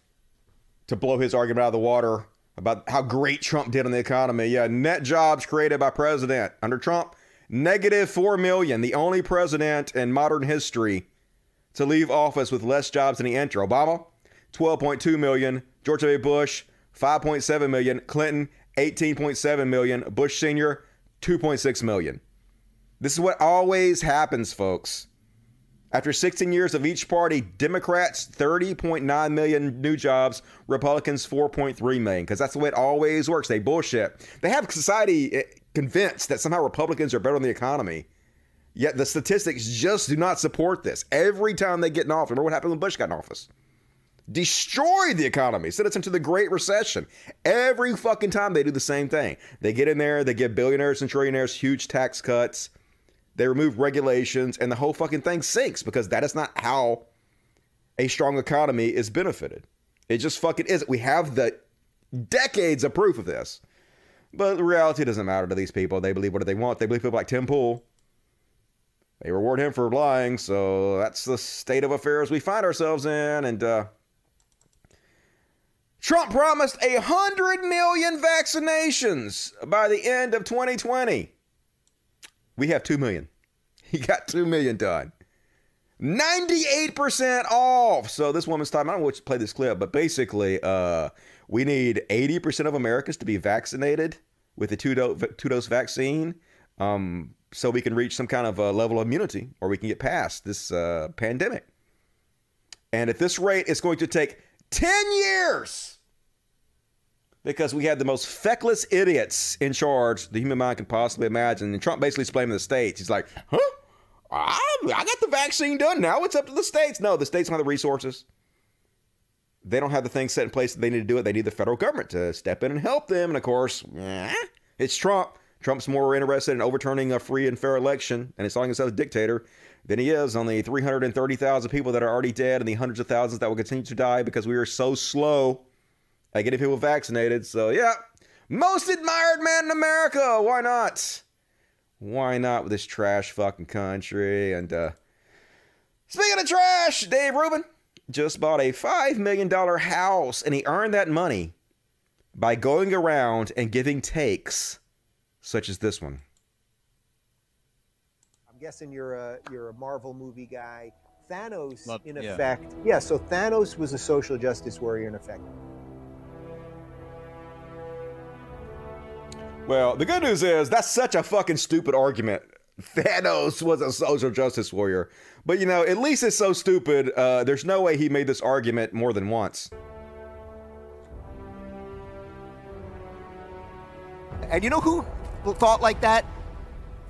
A: to blow his argument out of the water about how great Trump did on the economy. Yeah, net jobs created by president under Trump, negative 4 million, the only president in modern history to leave office with less jobs than he entered. Obama, 12.2 million, George W. Bush, 5.7 million, Clinton, 18.7 million, Bush senior, 2.6 million. This is what always happens, folks. After 16 years of each party, Democrats 30.9 million new jobs, Republicans 4.3 million, because that's the way it always works. They bullshit. They have society eh, convinced that somehow Republicans are better on the economy. Yet the statistics just do not support this. Every time they get in office, remember what happened when Bush got in office? Destroyed the economy, sent us into the Great Recession. Every fucking time they do the same thing. They get in there, they give billionaires and trillionaires huge tax cuts they remove regulations, and the whole fucking thing sinks because that is not how a strong economy is benefited. It just fucking isn't. We have the decades of proof of this. But the reality doesn't matter to these people. They believe what they want. They believe people like Tim Pool. They reward him for lying. So that's the state of affairs we find ourselves in. And uh, Trump promised a hundred million vaccinations by the end of 2020. We have 2 million. [laughs] He got 2 million done. 98% off. So this woman's talking, I don't want to play this clip, but basically, uh, we need 80% of Americans to be vaccinated with a two, do- two dose vaccine um, so we can reach some kind of a level of immunity or we can get past this uh, pandemic. And at this rate, it's going to take 10 years because we had the most feckless idiots in charge the human mind can possibly imagine. And Trump basically explained to the states, he's like, huh? I, I got the vaccine done. Now it's up to the states. No, the states don't have the resources. They don't have the things set in place that they need to do it. They need the federal government to step in and help them. And of course, it's Trump. Trump's more interested in overturning a free and fair election and installing himself as a dictator than he is on the 330,000 people that are already dead and the hundreds of thousands that will continue to die because we are so slow at getting people vaccinated. So, yeah, most admired man in America. Why not? Why not with this trash fucking country? And uh, speaking of trash, Dave Rubin just bought a $5 million house and he earned that money by going around and giving takes such as this one.
C: I'm guessing you're a you're a Marvel movie guy. Thanos, Love, in effect, yeah. yeah. So Thanos was a social justice warrior in effect.
A: Well, the good news is that's such a fucking stupid argument. [laughs] Thanos was a social justice warrior. But you know, at least it's so stupid, uh, there's no way he made this argument more than once.
C: And you know who thought like that?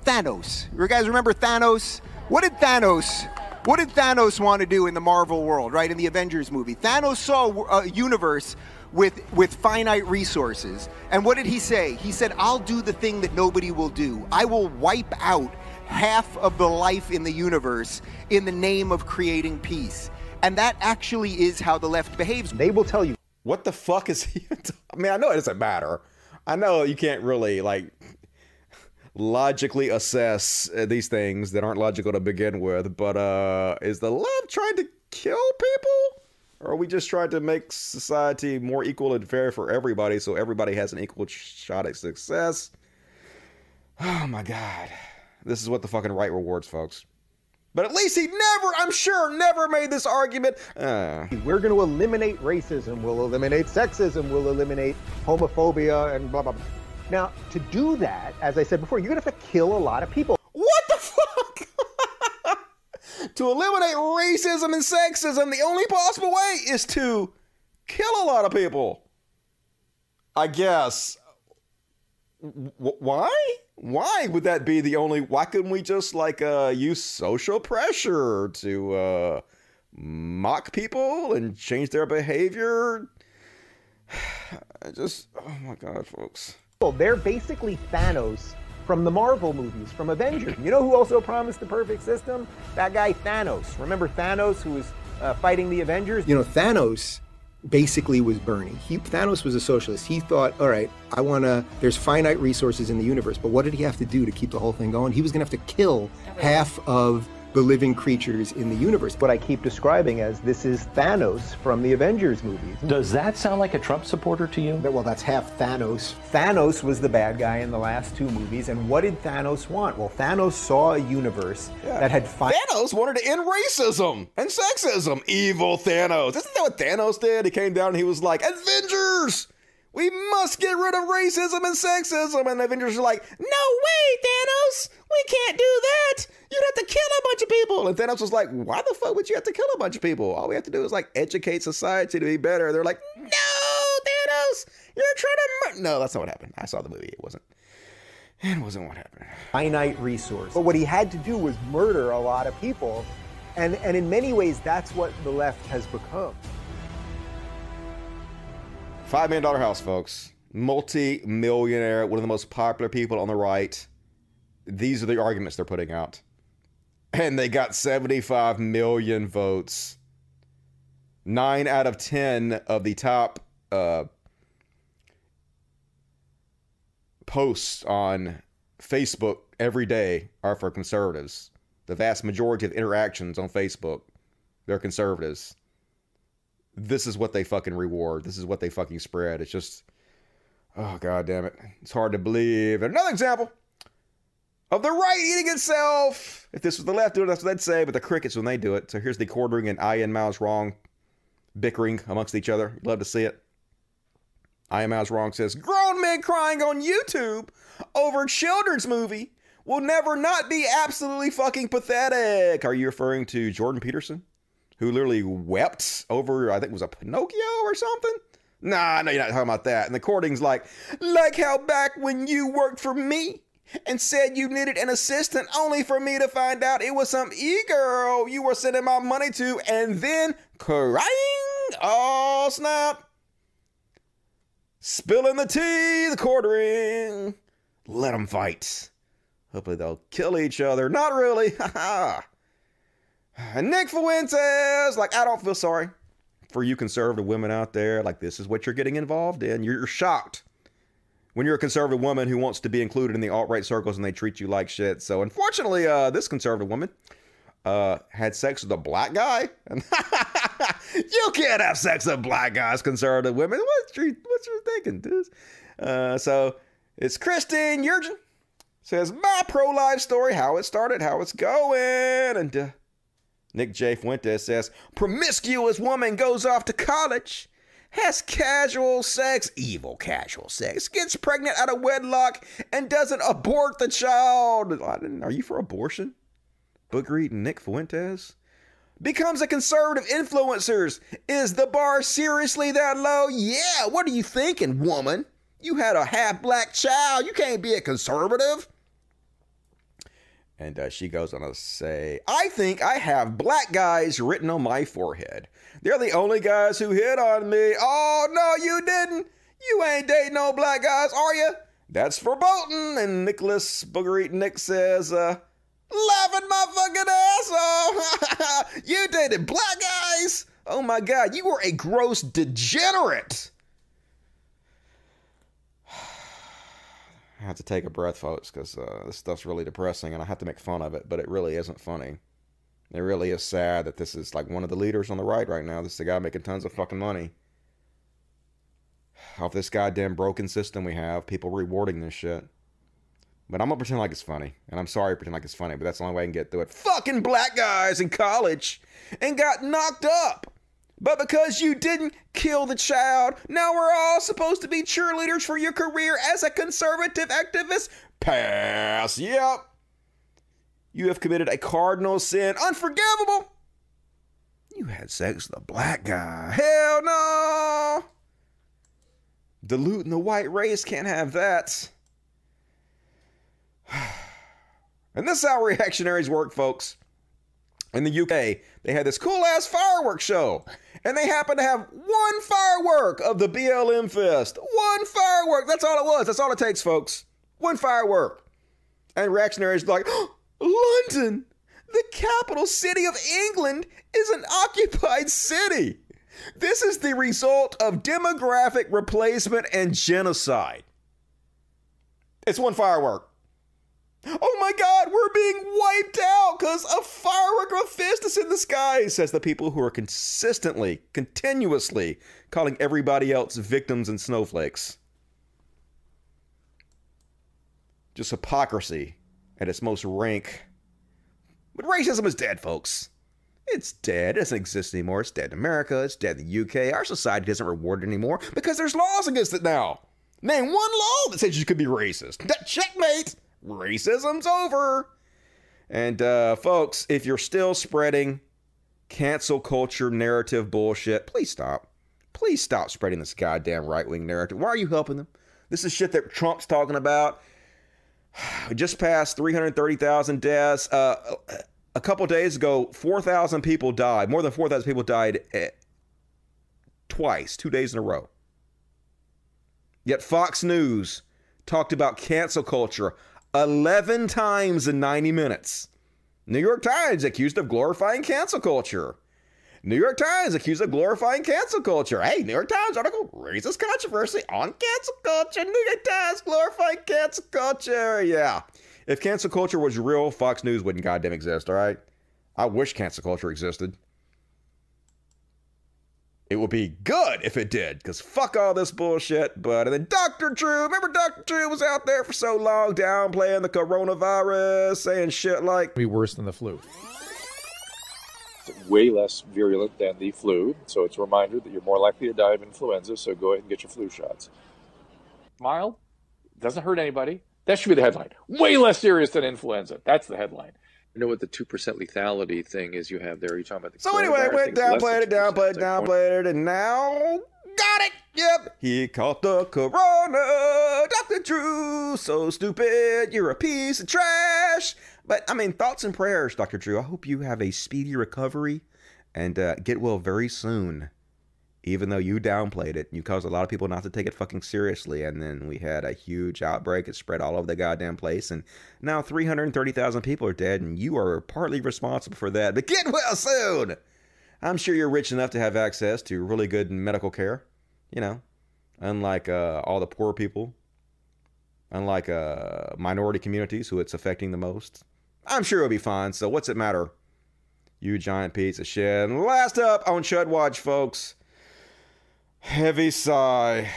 C: Thanos. You guys remember Thanos? What did Thanos what did Thanos want to do in the Marvel world, right? In the Avengers movie? Thanos saw a universe with with finite resources. And what did he say? He said, "I'll do the thing that nobody will do. I will wipe out half of the life in the universe in the name of creating peace." And that actually is how the left behaves. They will tell you.
A: What the fuck is he? I mean, I know it doesn't matter. I know you can't really like logically assess uh, these things that aren't logical to begin with, but uh is the left trying to kill people? Or are we just trying to make society more equal and fair for everybody so everybody has an equal shot at success? [sighs] Oh my God. This is what the fucking right rewards, folks. But at least he never, I'm sure, never made this argument. Uh.
D: We're going to eliminate racism, we'll eliminate sexism, we'll eliminate homophobia, and blah, blah, blah. Now, to do that, as I said before, you're going to have to kill a lot of people.
A: To eliminate racism and sexism, the only possible way is to kill a lot of people. I guess. W- why? Why would that be the only? Why couldn't we just like uh, use social pressure to uh, mock people and change their behavior? [sighs] I just, oh my god, folks.
D: They're basically Thanos from the Marvel movies, from Avengers. You know who also promised the perfect system? That guy Thanos. Remember Thanos, who was uh, fighting the Avengers? You know, Thanos basically was Bernie. He, Thanos was a socialist. He thought, all right, I want to, there's finite resources in the universe, but what did he have to do to keep the whole thing going? He was going to have to kill half of the living creatures in the universe. What I keep describing as this is Thanos from the Avengers movies.
E: Does that sound like a Trump supporter to you?
D: Well, that's half Thanos. Thanos was the bad guy in the last two movies, and what did Thanos want? Well, Thanos saw a universe yeah. that had
A: fi- Thanos wanted to end racism and sexism. Evil Thanos. Isn't that what Thanos did? He came down and he was like, Avengers! We must get rid of racism and sexism. And the Avengers are like, no way, Thanos. We can't do that. You'd have to kill a bunch of people. And Thanos was like, why the fuck would you have to kill a bunch of people? All we have to do is like educate society to be better. They're like, no, Thanos, you're trying to. Mur-. No, that's not what happened. I saw the movie. It wasn't. It wasn't what happened.
D: Finite resource. But what he had to do was murder a lot of people. And, and in many ways, that's what the left has become.
A: Five million dollar house, folks. Multi millionaire, one of the most popular people on the right. These are the arguments they're putting out. And they got 75 million votes. Nine out of 10 of the top uh, posts on Facebook every day are for conservatives. The vast majority of interactions on Facebook, they're conservatives this is what they fucking reward. This is what they fucking spread. It's just, oh god damn it, it's hard to believe. Another example of the right eating itself. If this was the left doing it, that's what they'd say. But the crickets when they do it. So here's the quartering and I and Miles wrong, bickering amongst each other. You'd love to see it. I am Miles wrong says grown men crying on YouTube over children's movie will never not be absolutely fucking pathetic. Are you referring to Jordan Peterson? Who literally wept over, I think it was a Pinocchio or something. Nah, no, you're not talking about that. And the Quartering's like, like how back when you worked for me and said you needed an assistant only for me to find out it was some e-girl you were sending my money to and then crying. Oh, snap. Spilling the tea, the quartering. Let them fight. Hopefully they'll kill each other. Not really. [laughs] Ha ha. And Nick Fuentes, like, I don't feel sorry for you conservative women out there. Like, this is what you're getting involved in. You're shocked when you're a conservative woman who wants to be included in the alt right circles and they treat you like shit. So, unfortunately, uh, this conservative woman uh, had sex with a black guy. [laughs] you can't have sex with black guys, conservative women. What's you, what's you thinking, dude? Uh, so, it's Christine Yurgen says, My pro life story, how it started, how it's going. And, uh, Nick J. Fuentes says, promiscuous woman goes off to college, has casual sex, evil casual sex, gets pregnant out of wedlock, and doesn't abort the child. Are you for abortion? Book reading Nick Fuentes? Becomes a conservative influencer. Is the bar seriously that low? Yeah, what are you thinking, woman? You had a half black child. You can't be a conservative. And uh, she goes on to say, I think I have black guys written on my forehead. They're the only guys who hit on me. Oh, no, you didn't. You ain't dating no black guys, are you? That's for Bolton. And Nicholas Booger Nick says, uh, laughing my fucking ass off. [laughs] you dated black guys? Oh my God, you were a gross degenerate. Have to take a breath, folks, because uh, this stuff's really depressing, and I have to make fun of it, but it really isn't funny. It really is sad that this is like one of the leaders on the right right now. This is the guy making tons of fucking money [sighs] off this goddamn broken system we have. People rewarding this shit. But I'm gonna pretend like it's funny. And I'm sorry to pretend like it's funny, but that's the only way I can get through it. Fucking black guys in college and got knocked up. But because you didn't kill the child, now we're all supposed to be cheerleaders for your career as a conservative activist? Pass. Yep. You have committed a cardinal sin. Unforgivable. You had sex with a black guy. Hell no. Diluting the white race can't have that. [sighs] And this is how reactionaries work, folks. In the UK, they had this cool ass fireworks show. And they happened to have one firework of the BLM Fest. One firework. That's all it was. That's all it takes, folks. One firework. And reactionaries like, oh, [gasps] London, the capital city of England, is an occupied city. This is the result of demographic replacement and genocide. It's one firework. Oh my god, we're being wiped out because a firework of a fist is in the sky, says the people who are consistently, continuously calling everybody else victims and snowflakes. Just hypocrisy at its most rank. But racism is dead, folks. It's dead. It doesn't exist anymore. It's dead in America. It's dead in the UK. Our society doesn't reward it anymore because there's laws against it now. Name one law that says you could be racist. That checkmate racism's over. And uh, folks, if you're still spreading cancel culture narrative bullshit, please stop. Please stop spreading this goddamn right wing narrative. Why are you helping them? This is shit that Trump's talking about. We [sighs] just passed 330,000 deaths. Uh, a couple days ago, 4,000 people died. More than 4,000 people died eh, twice, two days in a row. Yet Fox News talked about cancel culture 11 times in 90 minutes. New York Times accused of glorifying cancel culture. New York Times accused of glorifying cancel culture. Hey, New York Times article raises controversy on cancel culture. New York Times glorifying cancel culture. Yeah. If cancel culture was real, Fox News wouldn't goddamn exist, all right? I wish cancel culture existed. It would be good if it did, because fuck all this bullshit. But and then Dr. Drew, remember Dr. Drew was out there for so long downplaying the coronavirus, saying shit like
F: be worse than the flu.
G: Way less virulent than the flu, so it's a reminder that you're more likely to die of influenza, so go ahead and get your flu shots.
E: Mild, doesn't hurt anybody. That should be the headline. Way less serious than influenza. That's the headline.
G: I know what the two percent lethality thing is you have there. Are you talking about the
A: So anyway, went downplayed it, downplayed it, downplayed it, and now got it. Yep, he caught the corona. Dr. Drew, so stupid. You're a piece of trash. But I mean, thoughts and prayers, Dr. Drew. I hope you have a speedy recovery and uh, get well very soon even though you downplayed it, you caused a lot of people not to take it fucking seriously. And then we had a huge outbreak. It spread all over the goddamn place. And now 330,000 people are dead, and you are partly responsible for that. But get well soon! I'm sure you're rich enough to have access to really good medical care. You know, unlike uh, all the poor people, unlike uh, minority communities who it's affecting the most. I'm sure it'll be fine. So what's it matter? You giant piece of shit. And last up on Chud Watch, folks. Heavy sigh.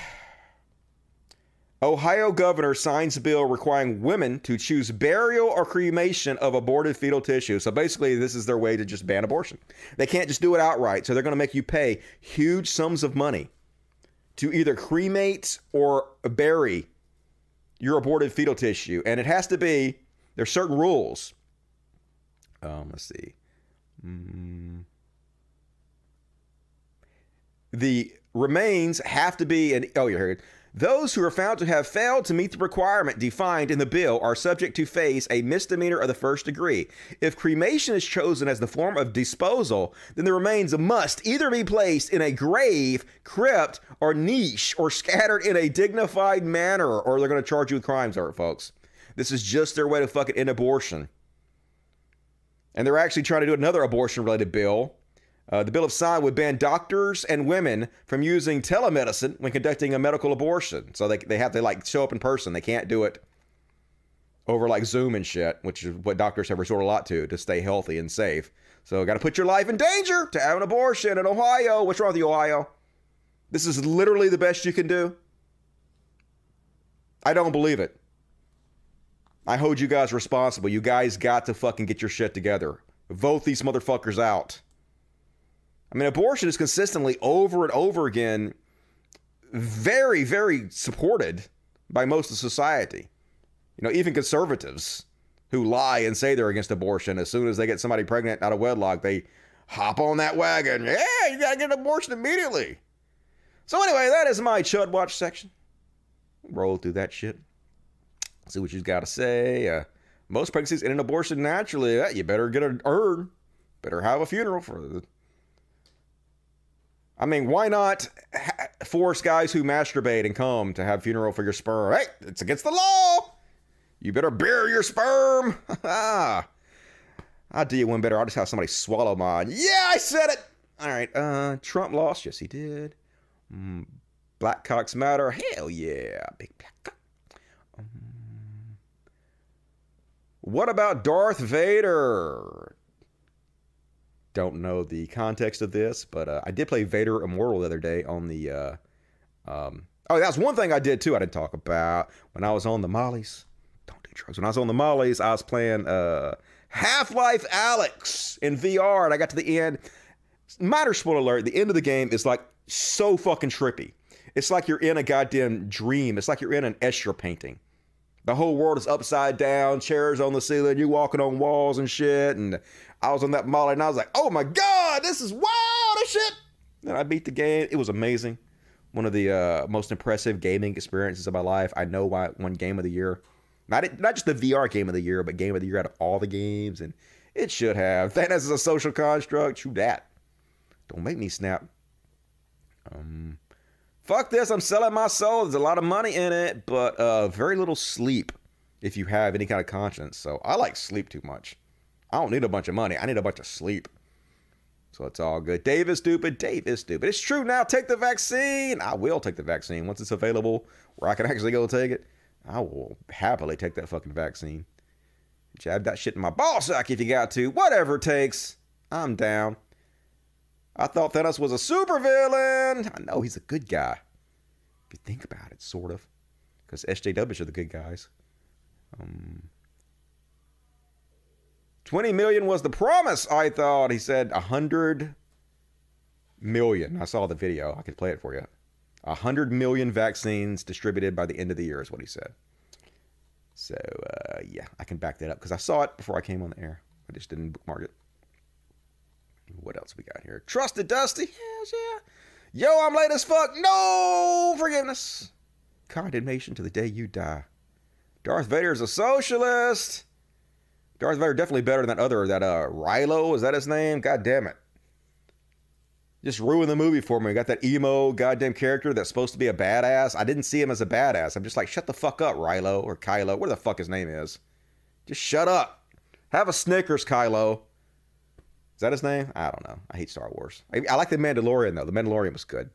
A: Ohio governor signs bill requiring women to choose burial or cremation of aborted fetal tissue. So basically, this is their way to just ban abortion. They can't just do it outright. So they're going to make you pay huge sums of money to either cremate or bury your aborted fetal tissue. And it has to be, there's certain rules. Um, let's see. Mm. The remains have to be an oh you heard those who are found to have failed to meet the requirement defined in the bill are subject to face a misdemeanor of the first degree. If cremation is chosen as the form of disposal, then the remains must either be placed in a grave, crypt, or niche, or scattered in a dignified manner, or they're going to charge you with crimes it, folks. This is just their way to fucking end abortion. And they're actually trying to do another abortion related bill uh, the bill of sign would ban doctors and women from using telemedicine when conducting a medical abortion. So they, they have to like show up in person. They can't do it over like Zoom and shit, which is what doctors have resorted a lot to to stay healthy and safe. So got to put your life in danger to have an abortion in Ohio. What's wrong with you, Ohio? This is literally the best you can do. I don't believe it. I hold you guys responsible. You guys got to fucking get your shit together. Vote these motherfuckers out. I mean, abortion is consistently over and over again very, very supported by most of society. You know, even conservatives who lie and say they're against abortion, as soon as they get somebody pregnant out of wedlock, they hop on that wagon. Yeah, you gotta get an abortion immediately. So anyway, that is my Chud Watch section. Roll through that shit. See what you've got to say. Uh, most pregnancies end in abortion naturally. Uh, you better get an urn. Better have a funeral for the. I mean, why not ha- force guys who masturbate and come to have funeral for your sperm? Hey, it's against the law. You better bury your sperm. [laughs] I'll do you one better. I'll just have somebody swallow mine. Yeah, I said it. All right. Uh, Trump lost. Yes, he did. Mm, black cocks matter. Hell yeah. Big black cock. Um, what about Darth Vader? Don't know the context of this, but uh, I did play Vader Immortal the other day on the. Uh, um, oh, that's one thing I did too. I didn't talk about when I was on the Mollies. Don't do drugs. When I was on the Mollies, I was playing uh, Half Life Alyx in VR, and I got to the end. Minor spoiler alert: the end of the game is like so fucking trippy. It's like you're in a goddamn dream. It's like you're in an Escher painting. The whole world is upside down, chairs on the ceiling, you walking on walls and shit. And I was on that molly and I was like, oh my God, this is wild as shit. And I beat the game. It was amazing. One of the uh, most impressive gaming experiences of my life. I know why one game of the year. Not, not just the VR game of the year, but game of the year out of all the games. And it should have. [laughs] Thanos is a social construct. True that. Don't make me snap. Um, fuck this. I'm selling my soul. There's a lot of money in it, but uh, very little sleep if you have any kind of conscience. So I like sleep too much. I don't need a bunch of money. I need a bunch of sleep. So it's all good. Dave is stupid. Dave is stupid. It's true now. Take the vaccine. I will take the vaccine once it's available where I can [laughs] actually go take it. I will happily take that fucking vaccine. Jab that shit in my ball sack if you got to. Whatever it takes. I'm down. I thought Thanos was a supervillain. I know he's a good guy. If you think about it, sort of. Because SJWs are the good guys. Um, 20 million was the promise, I thought. He said 100 million. I saw the video. I could play it for you. 100 million vaccines distributed by the end of the year is what he said. So, uh, yeah, I can back that up because I saw it before I came on the air. I just didn't bookmark it. What else we got here? Trusted Dusty. Yes, yeah. Yo, I'm late as fuck. No forgiveness. Condemnation to the day you die. Darth Vader is a socialist. Darth Vader definitely better than that other, that uh Rilo, is that his name? God damn it. Just ruined the movie for me. Got that emo goddamn character that's supposed to be a badass. I didn't see him as a badass. I'm just like, shut the fuck up, Rilo or Kylo, where the fuck his name is. Just shut up. Have a Snickers, Kylo. Is that his name? I don't know. I hate Star Wars. I, I like the Mandalorian though. The Mandalorian was good.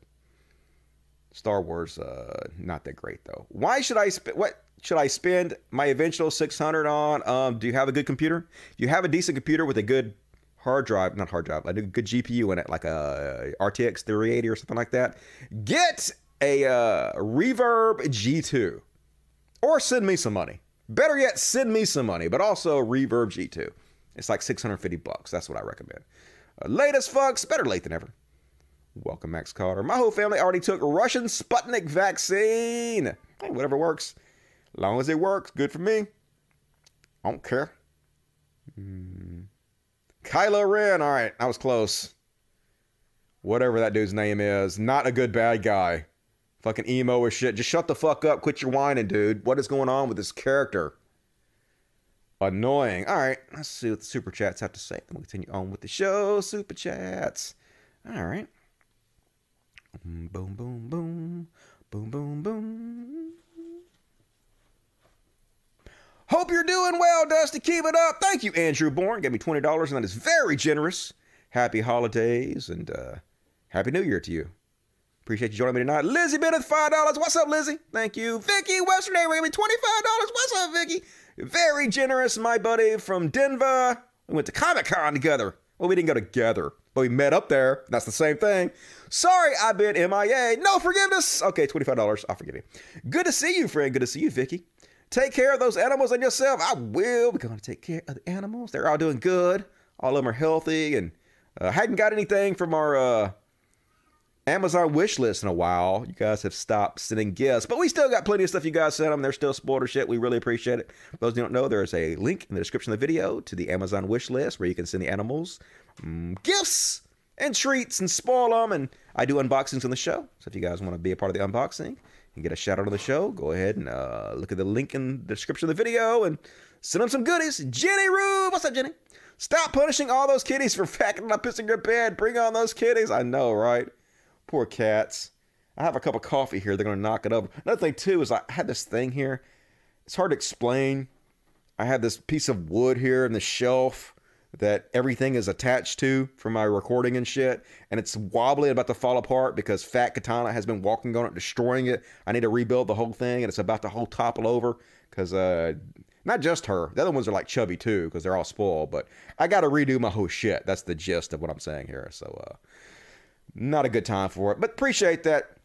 A: Star Wars, uh, not that great though. Why should I spend? What should I spend my eventual six hundred on? Um, do you have a good computer? You have a decent computer with a good hard drive, not hard drive, a good GPU in it, like a RTX 3080 or something like that. Get a uh, Reverb G2, or send me some money. Better yet, send me some money, but also Reverb G2. It's like 650 bucks. That's what I recommend. Uh, latest fucks, better late than ever. Welcome, Max Carter. My whole family already took Russian Sputnik vaccine. Hey, whatever works. As long as it works, good for me. I don't care. Mm. Kylo Ren. All right, I was close. Whatever that dude's name is. Not a good bad guy. Fucking emo or shit. Just shut the fuck up. Quit your whining, dude. What is going on with this character? Annoying. All right, let's see what the super chats have to say. Then we'll continue on with the show. Super chats. All right. Boom, boom, boom, boom. Boom, boom, boom. Hope you're doing well, Dusty. Keep it up. Thank you, Andrew Bourne. Gave me $20, and that is very generous. Happy holidays and uh, Happy New Year to you. Appreciate you joining me tonight. Lizzie Bennett, $5. What's up, Lizzie? Thank you. Vicky, Western gave me $25. What's up, Vicky? Very generous, my buddy from Denver. We went to Comic Con together. Well, we didn't go together, but we met up there. That's the same thing. Sorry, I've been MIA. No forgiveness. Okay, $25. I'll forgive you. Good to see you, friend. Good to see you, Vicky. Take care of those animals and yourself. I will. We're going to take care of the animals. They're all doing good. All of them are healthy and uh, hadn't got anything from our uh, Amazon wish list in a while. You guys have stopped sending gifts, but we still got plenty of stuff you guys sent them. They're still spoiled shit. We really appreciate it. For those who don't know, there's a link in the description of the video to the Amazon wish list where you can send the animals um, gifts and treats and spoil them. And I do unboxings on the show. So if you guys want to be a part of the unboxing and get a shout out on the show, go ahead and uh, look at the link in the description of the video and send them some goodies. Jenny Rube, what's up, Jenny? Stop punishing all those kitties for [laughs] fucking up pissing your bed. Bring on those kitties. I know, right? Poor cats. I have a cup of coffee here. They're going to knock it over. Another thing, too, is I had this thing here. It's hard to explain. I have this piece of wood here in the shelf that everything is attached to for my recording and shit. And it's wobbly about to fall apart because Fat Katana has been walking on it, destroying it. I need to rebuild the whole thing, and it's about to whole topple over because uh, not just her. The other ones are like chubby too because they're all spoiled. But I got to redo my whole shit. That's the gist of what I'm saying here. So, uh, not a good time for it. But appreciate that.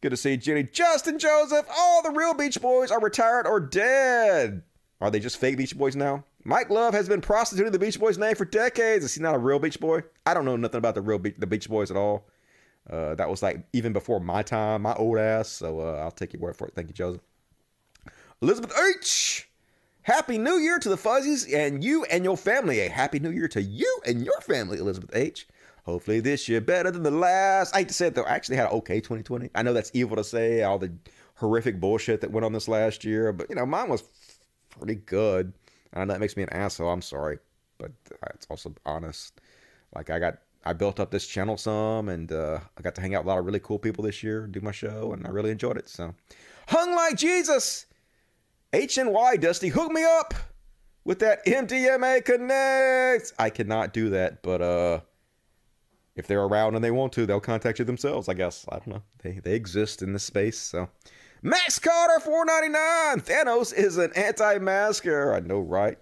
A: Good to see Jenny, Justin, Joseph. All the real Beach Boys are retired or dead. Are they just fake Beach Boys now? Mike Love has been prostituting the Beach Boys name for decades. Is he not a real Beach Boy? I don't know nothing about the real Be- the Beach Boys at all. Uh, that was like even before my time, my old ass. So uh, I'll take your word for it. Thank you, Joseph. Elizabeth H. Happy New Year to the Fuzzies and you and your family. A happy New Year to you and your family, Elizabeth H. Hopefully this year better than the last. I hate to say it though. I actually had an okay 2020. I know that's evil to say, all the horrific bullshit that went on this last year, but you know, mine was pretty good. I know that makes me an asshole. I'm sorry, but it's also honest. Like I got, I built up this channel some, and uh, I got to hang out with a lot of really cool people this year, do my show, and I really enjoyed it. So, hung like Jesus. HNY Dusty, hook me up with that MDMA Connect. I cannot do that, but uh, if they're around and they want to, they'll contact you themselves. I guess I don't know. They they exist in this space. So, Max Carter, four ninety nine. Thanos is an anti-masker. I know, right?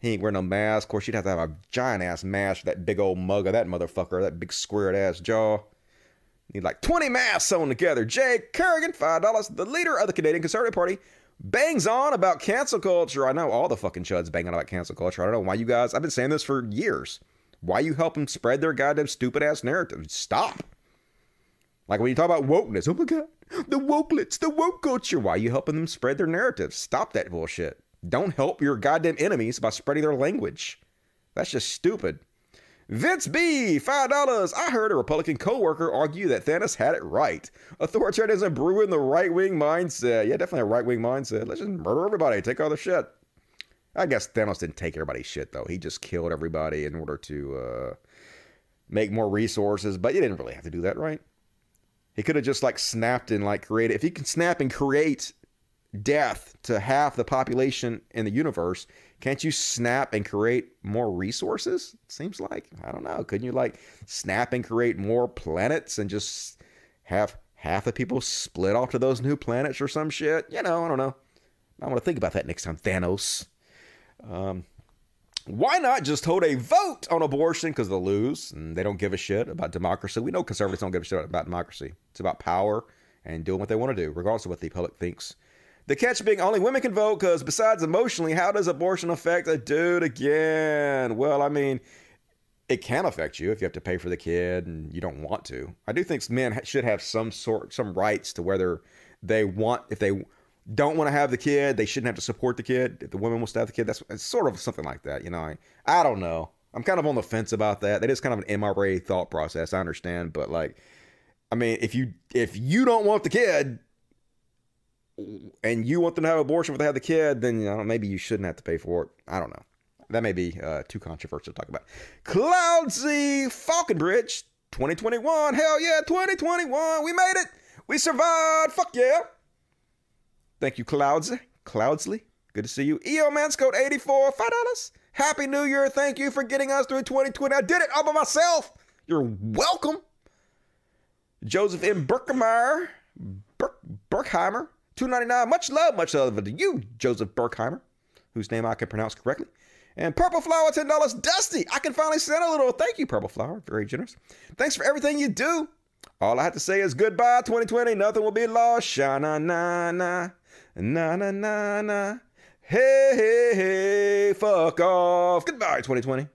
A: He ain't wearing no mask. Of course, you'd have to have a giant ass mask for that big old mug of that motherfucker, that big squared ass jaw. Need like 20 masks sewn together. Jay Kerrigan, $5. The leader of the Canadian Conservative Party bangs on about cancel culture. I know all the fucking chuds bang on about cancel culture. I don't know why you guys, I've been saying this for years. Why you help them spread their goddamn stupid ass narrative? Stop. Like when you talk about wokeness, oh my god, the wokelets, the woke culture. Why you helping them spread their narrative? Stop that bullshit. Don't help your goddamn enemies by spreading their language. That's just stupid. Vince B, $5. I heard a Republican coworker argue that Thanos had it right. Authoritarianism brewing the right wing mindset. Yeah, definitely a right wing mindset. Let's just murder everybody, take all the shit. I guess Thanos didn't take everybody's shit, though. He just killed everybody in order to uh, make more resources, but you didn't really have to do that, right? He could have just like snapped and like created. If he can snap and create death to half the population in the universe, can't you snap and create more resources? Seems like. I don't know. Couldn't you like snap and create more planets and just have half the people split off to those new planets or some shit? You know, I don't know. I want to think about that next time, Thanos. Um, why not just hold a vote on abortion because they'll lose and they don't give a shit about democracy? We know conservatives don't give a shit about democracy. It's about power and doing what they want to do, regardless of what the public thinks. The catch being only women can vote because, besides emotionally, how does abortion affect a dude again? Well, I mean, it can affect you if you have to pay for the kid and you don't want to. I do think men should have some sort, some rights to whether they want, if they don't want to have the kid, they shouldn't have to support the kid. If the woman wants to have the kid, that's it's sort of something like that. You know, I, I don't know. I'm kind of on the fence about that. That is kind of an MRA thought process. I understand, but like, I mean, if you if you don't want the kid, and you want them to have abortion before they have the kid, then you know, maybe you shouldn't have to pay for it. I don't know. That may be uh, too controversial to talk about. Cloudsy Falconbridge 2021. Hell yeah, 2021. We made it. We survived. Fuck yeah. Thank you, Cloudsy. Cloudsley. Good to see you. EO Manscode 84. $5. Happy New Year. Thank you for getting us through 2020. I did it all by myself. You're welcome. Joseph M. Berkemeyer. Berkheimer. 299 Much love, much love to you, Joseph Berkheimer, whose name I can pronounce correctly. And Purple Flower, $10. Dusty, I can finally send a little thank you, Purple Flower. Very generous. Thanks for everything you do. All I have to say is goodbye, 2020. Nothing will be lost. Sha na na na. Na na na na. Hey, hey, hey, fuck off. Goodbye, 2020.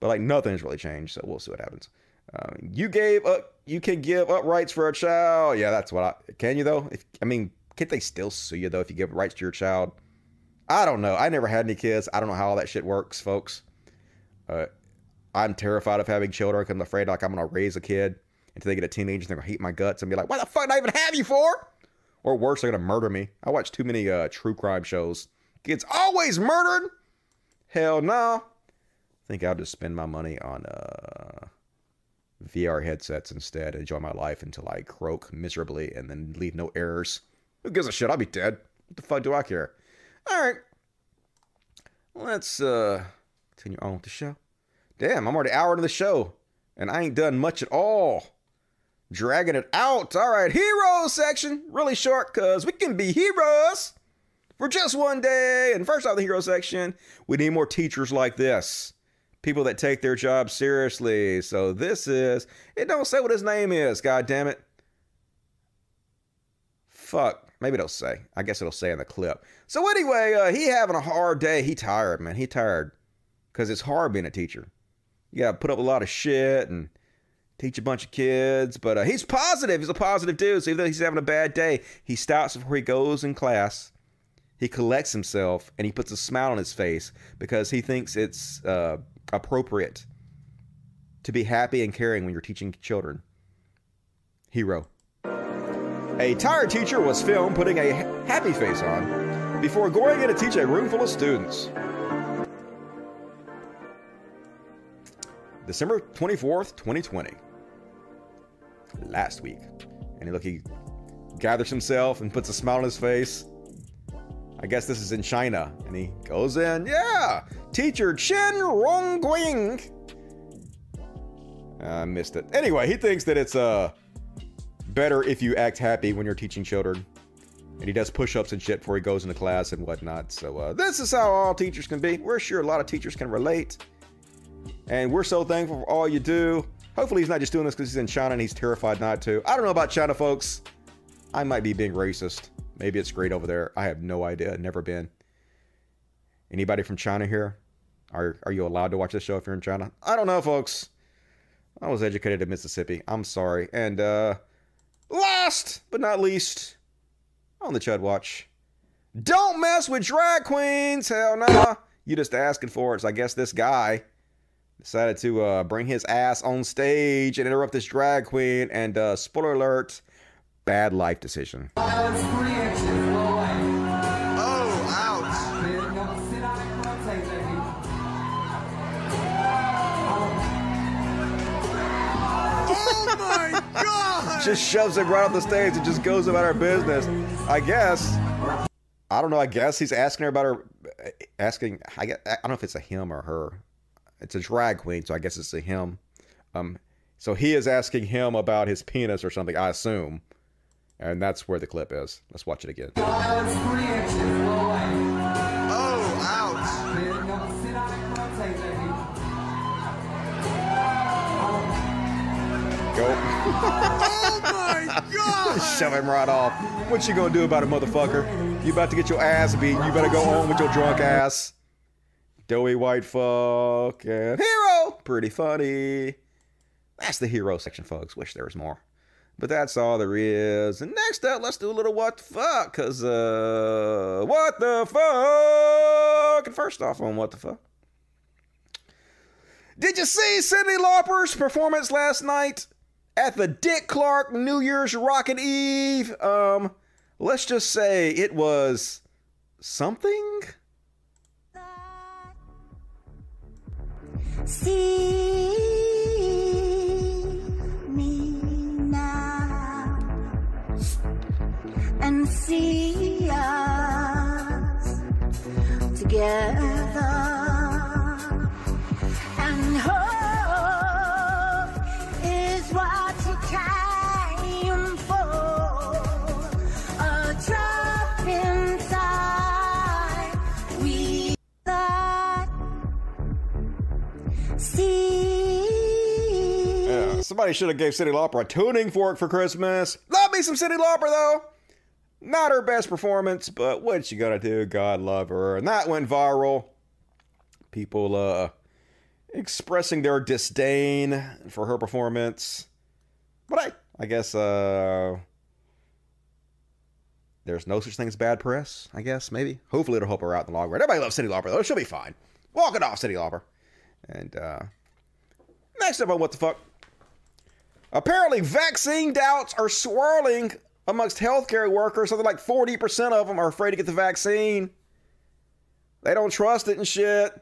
A: But like nothing's really changed, so we'll see what happens. Uh, you gave up. You can give up rights for a child. Yeah, that's what I can. You though. If, I mean, can't they still sue you though if you give rights to your child? I don't know. I never had any kids. I don't know how all that shit works, folks. Uh, I'm terrified of having children because I'm afraid like I'm gonna raise a kid until they get a teenager and they're gonna hate my guts and be like, "What the fuck did I even have you for?" Or worse, they're gonna murder me. I watch too many uh, true crime shows. Kids always murdered. Hell no. I think I'll just spend my money on uh, VR headsets instead. Enjoy my life until I croak miserably and then leave no errors. Who gives a shit? I'll be dead. What the fuck do I care? All right. Let's uh continue on with the show. Damn, I'm already an hour into the show, and I ain't done much at all. Dragging it out. All right, hero section. Really short, because we can be heroes for just one day. And first off, the hero section, we need more teachers like this. People that take their job seriously. So this is, it don't say what his name is, god damn it. Fuck. Maybe it'll say. I guess it'll say in the clip. So anyway, uh, he having a hard day. He tired, man. He tired. Because it's hard being a teacher. You got to put up a lot of shit and teach a bunch of kids. But uh, he's positive. He's a positive dude. So even though he's having a bad day, he stops before he goes in class. He collects himself and he puts a smile on his face because he thinks it's uh, appropriate to be happy and caring when you're teaching children. Hero. A tired teacher was filmed putting a happy face on before going in to teach a room full of students. December 24th, 2020. Last week. And look, he gathers himself and puts a smile on his face. I guess this is in China. And he goes in, yeah, teacher Chen Rongguing. I missed it. Anyway, he thinks that it's uh, better if you act happy when you're teaching children. And he does push ups and shit before he goes into class and whatnot. So, uh, this is how all teachers can be. We're sure a lot of teachers can relate. And we're so thankful for all you do. Hopefully, he's not just doing this because he's in China and he's terrified not to. I don't know about China, folks. I might be being racist. Maybe it's great over there. I have no idea. Never been. Anybody from China here? Are, are you allowed to watch this show if you're in China? I don't know, folks. I was educated in Mississippi. I'm sorry. And uh, last but not least, on the Chud Watch, don't mess with drag queens. Hell. Nah. You just asking for it. So I guess this guy decided to uh, bring his ass on stage and interrupt this drag queen. And uh, spoiler alert, bad life decision. Oh, ouch. Oh my god! [laughs] Just shoves it right off the stage and just goes about her business. I guess. I don't know. I guess he's asking her about her, asking. I, guess, I don't know if it's a him or her. It's a drag queen, so I guess it's a him. Um, so he is asking him about his penis or something. I assume, and that's where the clip is. Let's watch it again. Oh, ouch! Go. Oh my god! Shove him right off. What you gonna do about it, motherfucker? You about to get your ass beat. You better go home with your drunk ass. Doughy white fuck and hero. Pretty funny. That's the hero section, folks. Wish there was more. But that's all there is. And next up, let's do a little what the fuck. Cause uh what the fuck? And first off on what the fuck. Did you see Cyndi Lauper's performance last night? at the Dick Clark New Year's Rockin' Eve. Um, let's just say it was something. See me now and see us together Somebody should have gave Cyndi Lauper a tuning fork for Christmas. Love me some Cyndi Lauper though. Not her best performance, but what you gonna do? God love her. And that went viral. People uh expressing their disdain for her performance. But I I guess uh there's no such thing as bad press, I guess, maybe. Hopefully it'll help her out in the long run. Everybody loves Cyndi Lauper, though. She'll be fine. Walk it off, Cyndi Lauper. And uh next up on What the Fuck. Apparently, vaccine doubts are swirling amongst healthcare workers. Something like 40% of them are afraid to get the vaccine. They don't trust it and shit.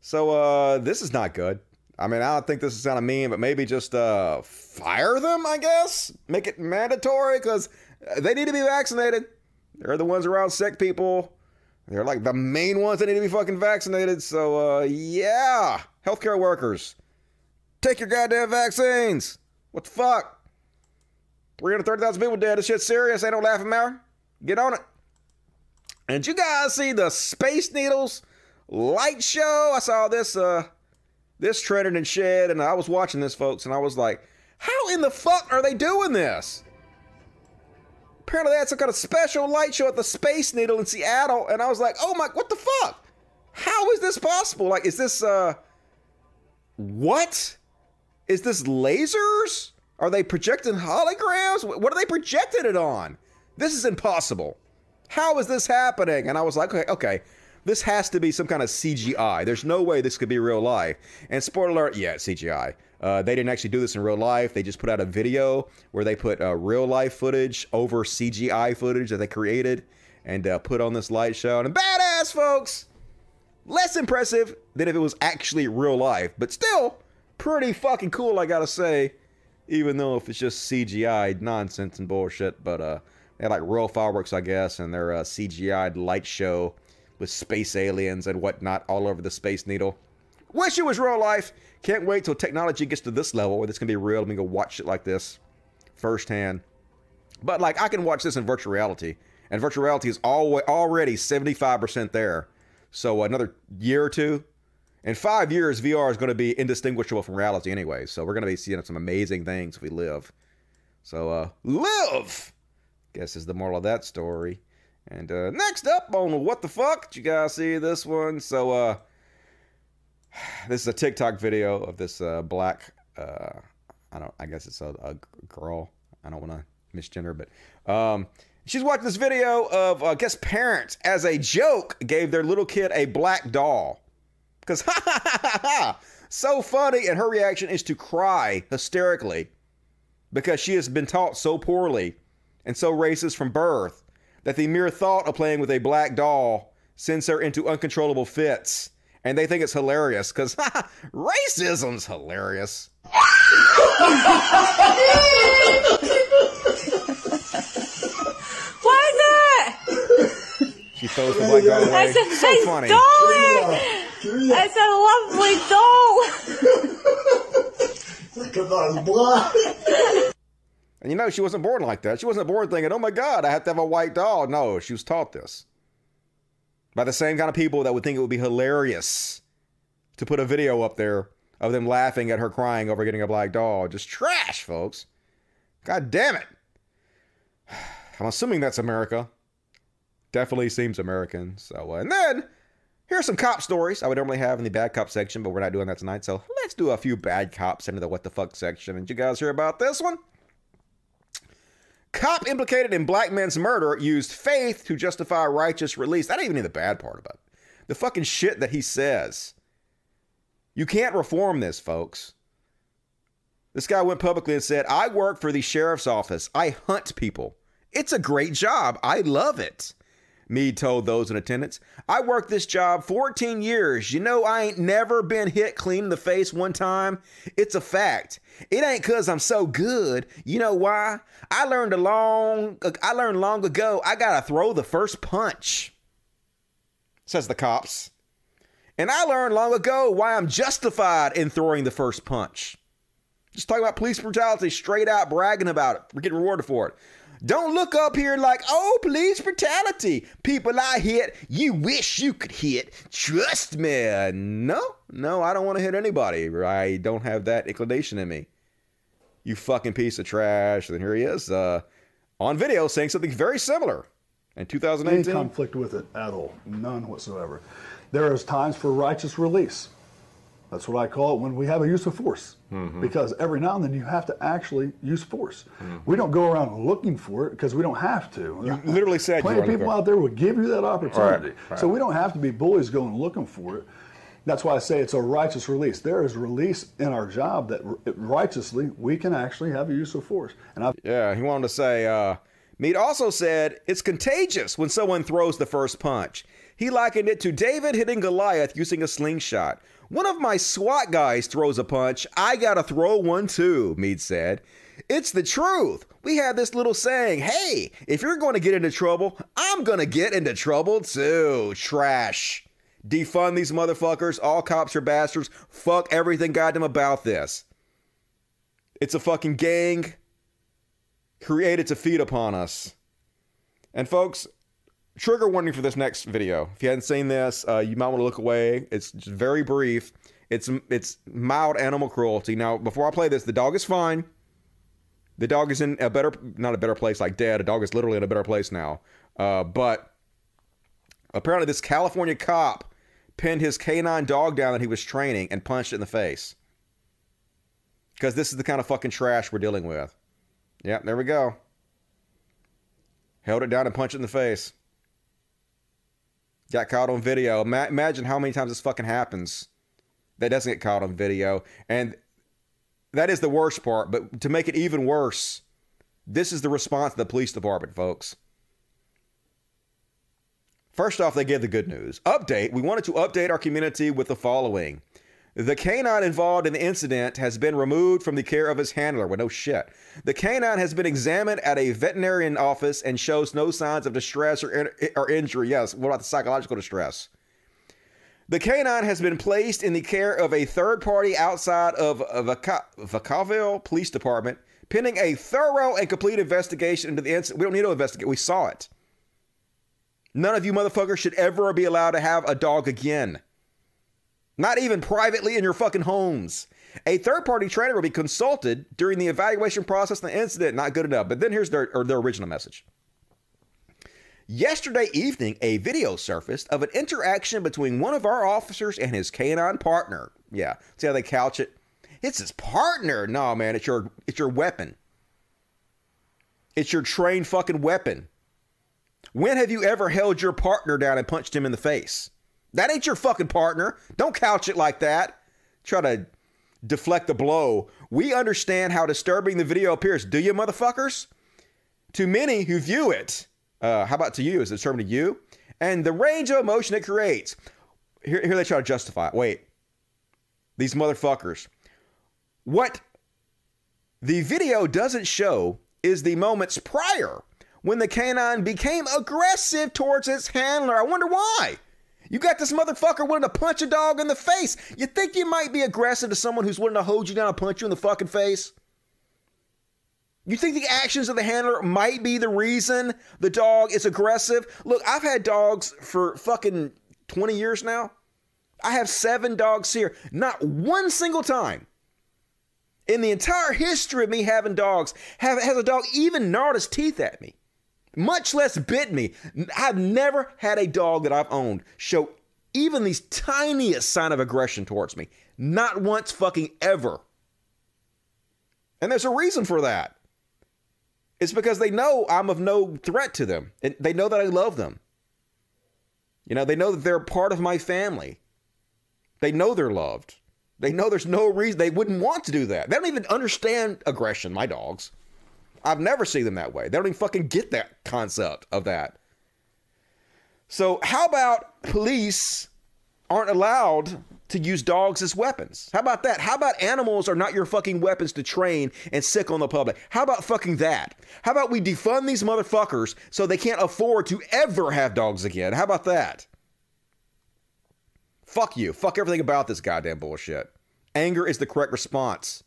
A: So uh, this is not good. I mean, I don't think this is kind of mean, but maybe just uh, fire them, I guess. Make it mandatory because they need to be vaccinated. They're the ones around sick people. They're like the main ones that need to be fucking vaccinated. So, uh, yeah, healthcare workers, take your goddamn vaccines. What the fuck? 330,000 people dead. This shit's serious. Ain't no laughing matter. Get on it. And you guys see the Space Needles light show? I saw this uh this trending and shit, and I was watching this, folks, and I was like, how in the fuck are they doing this? Apparently they had some kind of special light show at the Space Needle in Seattle, and I was like, oh my what the fuck? How is this possible? Like, is this uh what? Is this lasers? Are they projecting holograms? What are they projecting it on? This is impossible. How is this happening? And I was like, okay, okay, this has to be some kind of CGI. There's no way this could be real life. And spoiler alert, yeah, CGI. Uh, they didn't actually do this in real life. They just put out a video where they put uh, real life footage over CGI footage that they created and uh, put on this light show. And badass, folks! Less impressive than if it was actually real life, but still pretty fucking cool, I gotta say even though if it's just CGI nonsense and bullshit. But uh, they had like real fireworks, I guess, and their uh, CGI light show with space aliens and whatnot all over the Space Needle. Wish it was real life. Can't wait till technology gets to this level where this can be real. Let me go watch it like this firsthand. But like I can watch this in virtual reality, and virtual reality is already 75% there. So another year or two, in five years, VR is going to be indistinguishable from reality anyway. So we're going to be seeing some amazing things if we live. So uh, live, guess is the moral of that story. And uh, next up on what the fuck, did you guys see this one? So uh, [sighs] this is a TikTok video of this uh, black. Uh, I don't. I guess it's a, a girl. I don't want to misgender, but um, she's watching this video of I guess parents as a joke gave their little kid a black doll because ha [laughs] ha ha ha ha, so funny, and her reaction is to cry hysterically because she has been taught so poorly and so racist from birth that the mere thought of playing with a black doll sends her into uncontrollable fits. And they think it's hilarious because [laughs] racism's hilarious. [laughs]
F: Why is that?
A: She throws the black doll away.
F: That's a
A: so funny.
F: That's a lovely doll.
H: Look at those blood.
A: And you know, she wasn't born like that. She wasn't born thinking, oh my God, I have to have a white doll. No, she was taught this by the same kind of people that would think it would be hilarious to put a video up there of them laughing at her crying over getting a black doll. Just trash, folks. God damn it. [sighs] I'm assuming that's America. Definitely seems American. So, uh, and then here's some cop stories I would normally have in the bad cop section, but we're not doing that tonight. So let's do a few bad cops into the what the fuck section. And you guys hear about this one? Cop implicated in black man's murder used faith to justify righteous release. That ain't even the bad part about it. The fucking shit that he says. You can't reform this, folks. This guy went publicly and said, I work for the sheriff's office. I hunt people. It's a great job. I love it. Meade told those in attendance. I worked this job 14 years. You know, I ain't never been hit clean in the face one time. It's a fact. It ain't cause I'm so good. You know why? I learned a long I learned long ago I gotta throw the first punch. Says the cops. And I learned long ago why I'm justified in throwing the first punch. Just talking about police brutality, straight out bragging about it. We're getting rewarded for it. Don't look up here like, oh, police brutality. People I hit, you wish you could hit. Trust me. No, no, I don't want to hit anybody. I don't have that inclination in me. You fucking piece of trash. And here he is uh, on video saying something very similar. In 2018?
I: Any conflict with it at all. None whatsoever. There is times for righteous release. That's what I call it when we have a use of force. Mm-hmm. Because every now and then you have to actually use force. Mm-hmm. We don't go around looking for it because we don't have to.
A: You literally said
I: plenty of people out there will give you that opportunity. Right. Right. So we don't have to be bullies going looking for it. That's why I say it's a righteous release. There is release in our job that righteously we can actually have a use of force.
A: And I've, yeah, he wanted to say. Uh, Meade also said it's contagious when someone throws the first punch. He likened it to David hitting Goliath using a slingshot. One of my SWAT guys throws a punch. I gotta throw one too, Meade said. It's the truth. We have this little saying hey, if you're to get into trouble, I'm to get into trouble too. Trash. Defund these motherfuckers. All cops are bastards. Fuck everything goddamn about this. It's a fucking gang created to feed upon us. And folks, trigger warning for this next video. If you hadn't seen this, uh, you might want to look away. It's very brief. It's it's mild animal cruelty. Now, before I play this, the dog is fine. The dog is in a better, not a better place like dead. A dog is literally in a better place now. Uh, but apparently, this California cop pinned his canine dog down that he was training and punched it in the face. Because this is the kind of fucking trash we're dealing with. Yeah, there we go. Held it down and punched it in the face. Got caught on video. Ma- imagine how many times this fucking happens that doesn't get caught on video. And that is the worst part. But to make it even worse, this is the response of the police department, folks. First off, they give the good news. Update We wanted to update our community with the following. The canine involved in the incident has been removed from the care of his handler. Well, no shit. The canine has been examined at a veterinarian office and shows no signs of distress or, or injury. Yes, what about the psychological distress? The canine has been placed in the care of a third party outside of the Vacaville Police Department, pending a thorough and complete investigation into the incident. We don't need to investigate, we saw it. None of you motherfuckers should ever be allowed to have a dog again. Not even privately in your fucking homes. A third party trainer will be consulted during the evaluation process and the incident. Not good enough. But then here's their, their original message. Yesterday evening, a video surfaced of an interaction between one of our officers and his canine partner. Yeah, see how they couch it? It's his partner. No, man, it's your it's your weapon. It's your trained fucking weapon. When have you ever held your partner down and punched him in the face? That ain't your fucking partner. Don't couch it like that. Try to deflect the blow. We understand how disturbing the video appears. Do you, motherfuckers? To many who view it, uh, how about to you? Is it disturbing to you? And the range of emotion it creates. Here, here they try to justify it. Wait. These motherfuckers. What the video doesn't show is the moments prior when the canine became aggressive towards its handler. I wonder why. You got this motherfucker willing to punch a dog in the face. You think you might be aggressive to someone who's willing to hold you down and punch you in the fucking face? You think the actions of the handler might be the reason the dog is aggressive? Look, I've had dogs for fucking 20 years now. I have seven dogs here. Not one single time in the entire history of me having dogs have, has a dog even gnawed his teeth at me much less bit me. I've never had a dog that I've owned show even the tiniest sign of aggression towards me. Not once fucking ever. And there's a reason for that. It's because they know I'm of no threat to them. And they know that I love them. You know, they know that they're part of my family. They know they're loved. They know there's no reason they wouldn't want to do that. They don't even understand aggression, my dogs. I've never seen them that way. They don't even fucking get that concept of that. So, how about police aren't allowed to use dogs as weapons? How about that? How about animals are not your fucking weapons to train and sick on the public? How about fucking that? How about we defund these motherfuckers so they can't afford to ever have dogs again? How about that? Fuck you. Fuck everything about this goddamn bullshit. Anger is the correct response.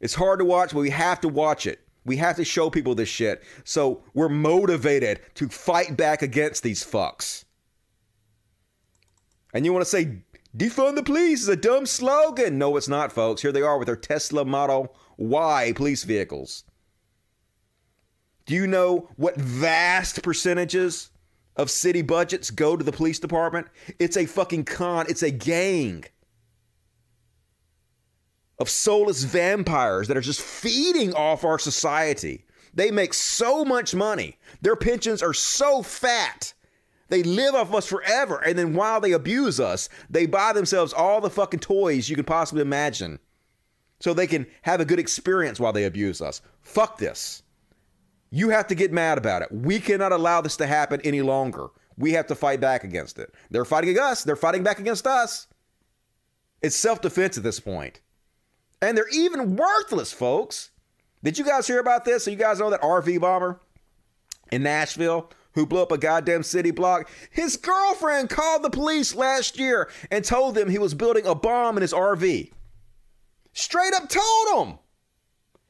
A: It's hard to watch, but we have to watch it. We have to show people this shit. So we're motivated to fight back against these fucks. And you want to say, defund the police is a dumb slogan. No, it's not, folks. Here they are with their Tesla Model Y police vehicles. Do you know what vast percentages of city budgets go to the police department? It's a fucking con, it's a gang of soulless vampires that are just feeding off our society. They make so much money. Their pensions are so fat. They live off us forever. And then while they abuse us, they buy themselves all the fucking toys you can possibly imagine so they can have a good experience while they abuse us. Fuck this. You have to get mad about it. We cannot allow this to happen any longer. We have to fight back against it. They're fighting against us, they're fighting back against us. It's self defense at this point. And they're even worthless, folks. Did you guys hear about this? So you guys know that RV bomber in Nashville who blew up a goddamn city block? His girlfriend called the police last year and told them he was building a bomb in his RV. Straight up told them.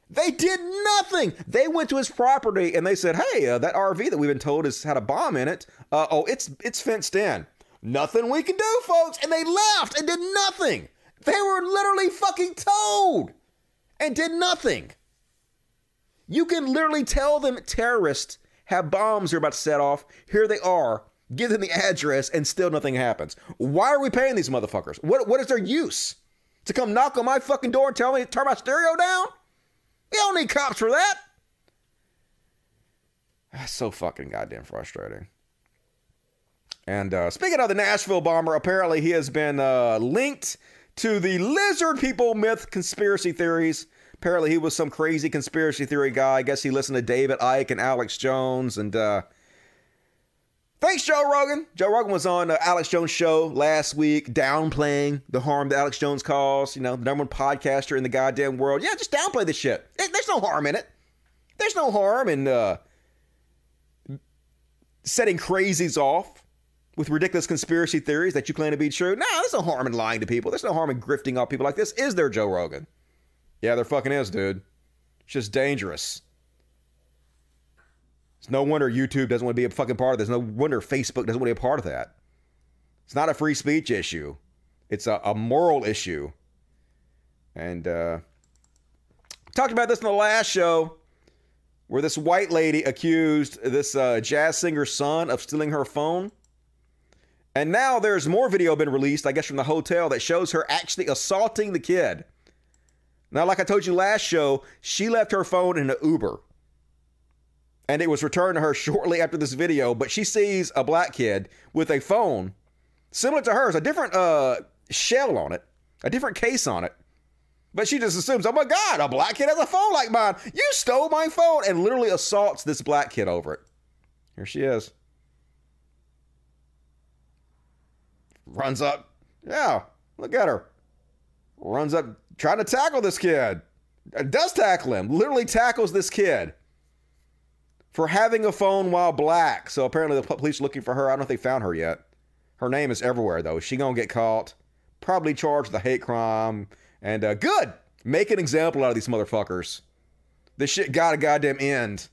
A: They did nothing. They went to his property and they said, "Hey, uh, that RV that we've been told has had a bomb in it. Uh, oh, it's it's fenced in. Nothing we can do, folks." And they left and did nothing. They were literally fucking told and did nothing. You can literally tell them terrorists have bombs they're about to set off. Here they are. Give them the address, and still nothing happens. Why are we paying these motherfuckers? What what is their use? To come knock on my fucking door and tell me to turn my stereo down? You don't need cops for that. That's so fucking goddamn frustrating. And uh, speaking of the Nashville bomber, apparently he has been uh, linked to the lizard people myth conspiracy theories. Apparently he was some crazy conspiracy theory guy. I guess he listened to David Icke and Alex Jones. And uh, thanks, Joe Rogan. Joe Rogan was on uh, Alex Jones' show last week, downplaying the harm that Alex Jones caused. You know, the number one podcaster in the goddamn world. Yeah, just downplay the shit. There's no harm in it. There's no harm in uh, setting crazies off with ridiculous conspiracy theories that you claim to be true. No, there's no harm in lying to people. There's no harm in grifting off people like this. Is there, Joe Rogan? Yeah, there fucking is, dude. It's just dangerous. It's no wonder YouTube doesn't want to be a fucking part of this. No wonder Facebook doesn't want to be a part of that. It's not a free speech issue. It's a, a moral issue. And uh talked about this in the last show where this white lady accused this uh, jazz singer's son of stealing her phone. And now there's more video been released, I guess, from the hotel that shows her actually assaulting the kid. Now, like I told you last show, she left her phone in an Uber. And it was returned to her [laughs] shortly after this video, but she sees a black kid with a phone similar to hers, a different uh, shell on it, a different case on it. But she just assumes, oh my God, a black kid has a phone like mine. You stole my phone and literally assaults this black kid over it. Here she is. Runs up. Yeah, look at her. Runs up trying to tackle this kid. Uh, does tackle him. Literally tackles this kid for having a phone while black. So apparently the police looking for her. I don't know if they found her yet. Her name is everywhere though. Is she gonna get caught? Probably charged with a hate crime. And uh, good. Make an example out of these motherfuckers. This shit got a goddamn end.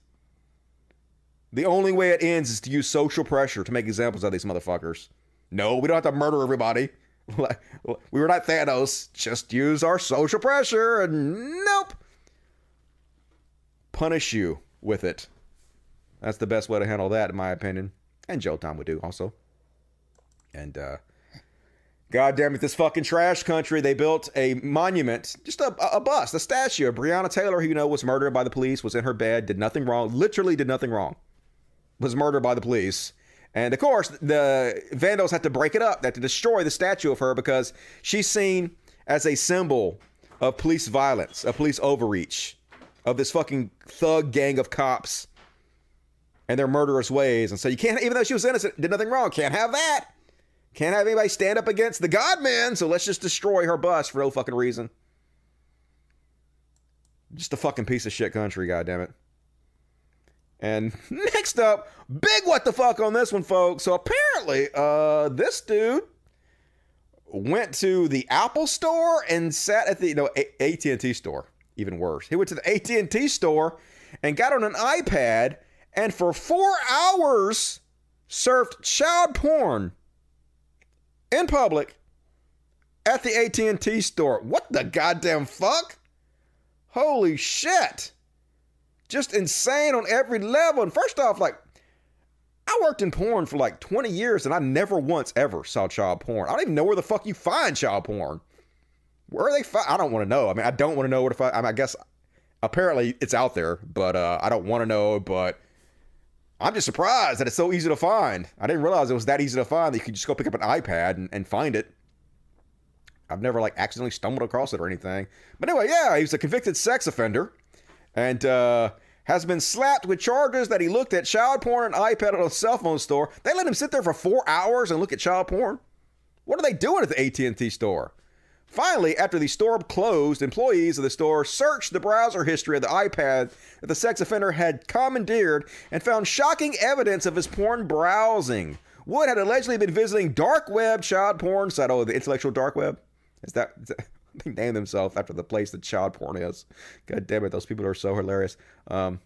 A: The only way it ends is to use social pressure to make examples out of these motherfuckers. No, we don't have to murder everybody. [laughs] we were not Thanos. Just use our social pressure and nope. Punish you with it. That's the best way to handle that, in my opinion. And Joe Tom would do also. And uh God damn it, this fucking trash country, they built a monument, just a, a bust, a statue of Breonna Taylor, who you know was murdered by the police, was in her bed, did nothing wrong, literally did nothing wrong, was murdered by the police. And of course, the Vandals had to break it up, they had to destroy the statue of her because she's seen as a symbol of police violence, of police overreach, of this fucking thug gang of cops and their murderous ways. And so you can't, even though she was innocent, did nothing wrong, can't have that. Can't have anybody stand up against the Godman, so let's just destroy her bus for no fucking reason. Just a fucking piece of shit country, goddammit. And [laughs] next up, big what the fuck on this one, folks. So apparently, uh, this dude went to the Apple store and sat at the you know AT&T store. Even worse, he went to the AT&T store and got on an iPad and for four hours surfed child porn in public at the AT&T store. What the goddamn fuck? Holy shit! Just insane on every level. And first off, like, I worked in porn for like 20 years and I never once ever saw child porn. I don't even know where the fuck you find child porn. Where are they? Fi- I don't want to know. I mean, I don't want to know where to find. I, mean, I guess apparently it's out there, but uh, I don't want to know. But I'm just surprised that it's so easy to find. I didn't realize it was that easy to find that you could just go pick up an iPad and, and find it. I've never like accidentally stumbled across it or anything. But anyway, yeah, he's a convicted sex offender and uh, has been slapped with charges that he looked at child porn and iPad at a cell phone store. They let him sit there for four hours and look at child porn. What are they doing at the AT&T store? Finally, after the store closed, employees of the store searched the browser history of the iPad that the sex offender had commandeered and found shocking evidence of his porn browsing. Wood had allegedly been visiting dark web child porn site. Oh, the intellectual dark web? Is that, is that [laughs] they named themselves after the place that child porn is. God damn it, those people are so hilarious. Um,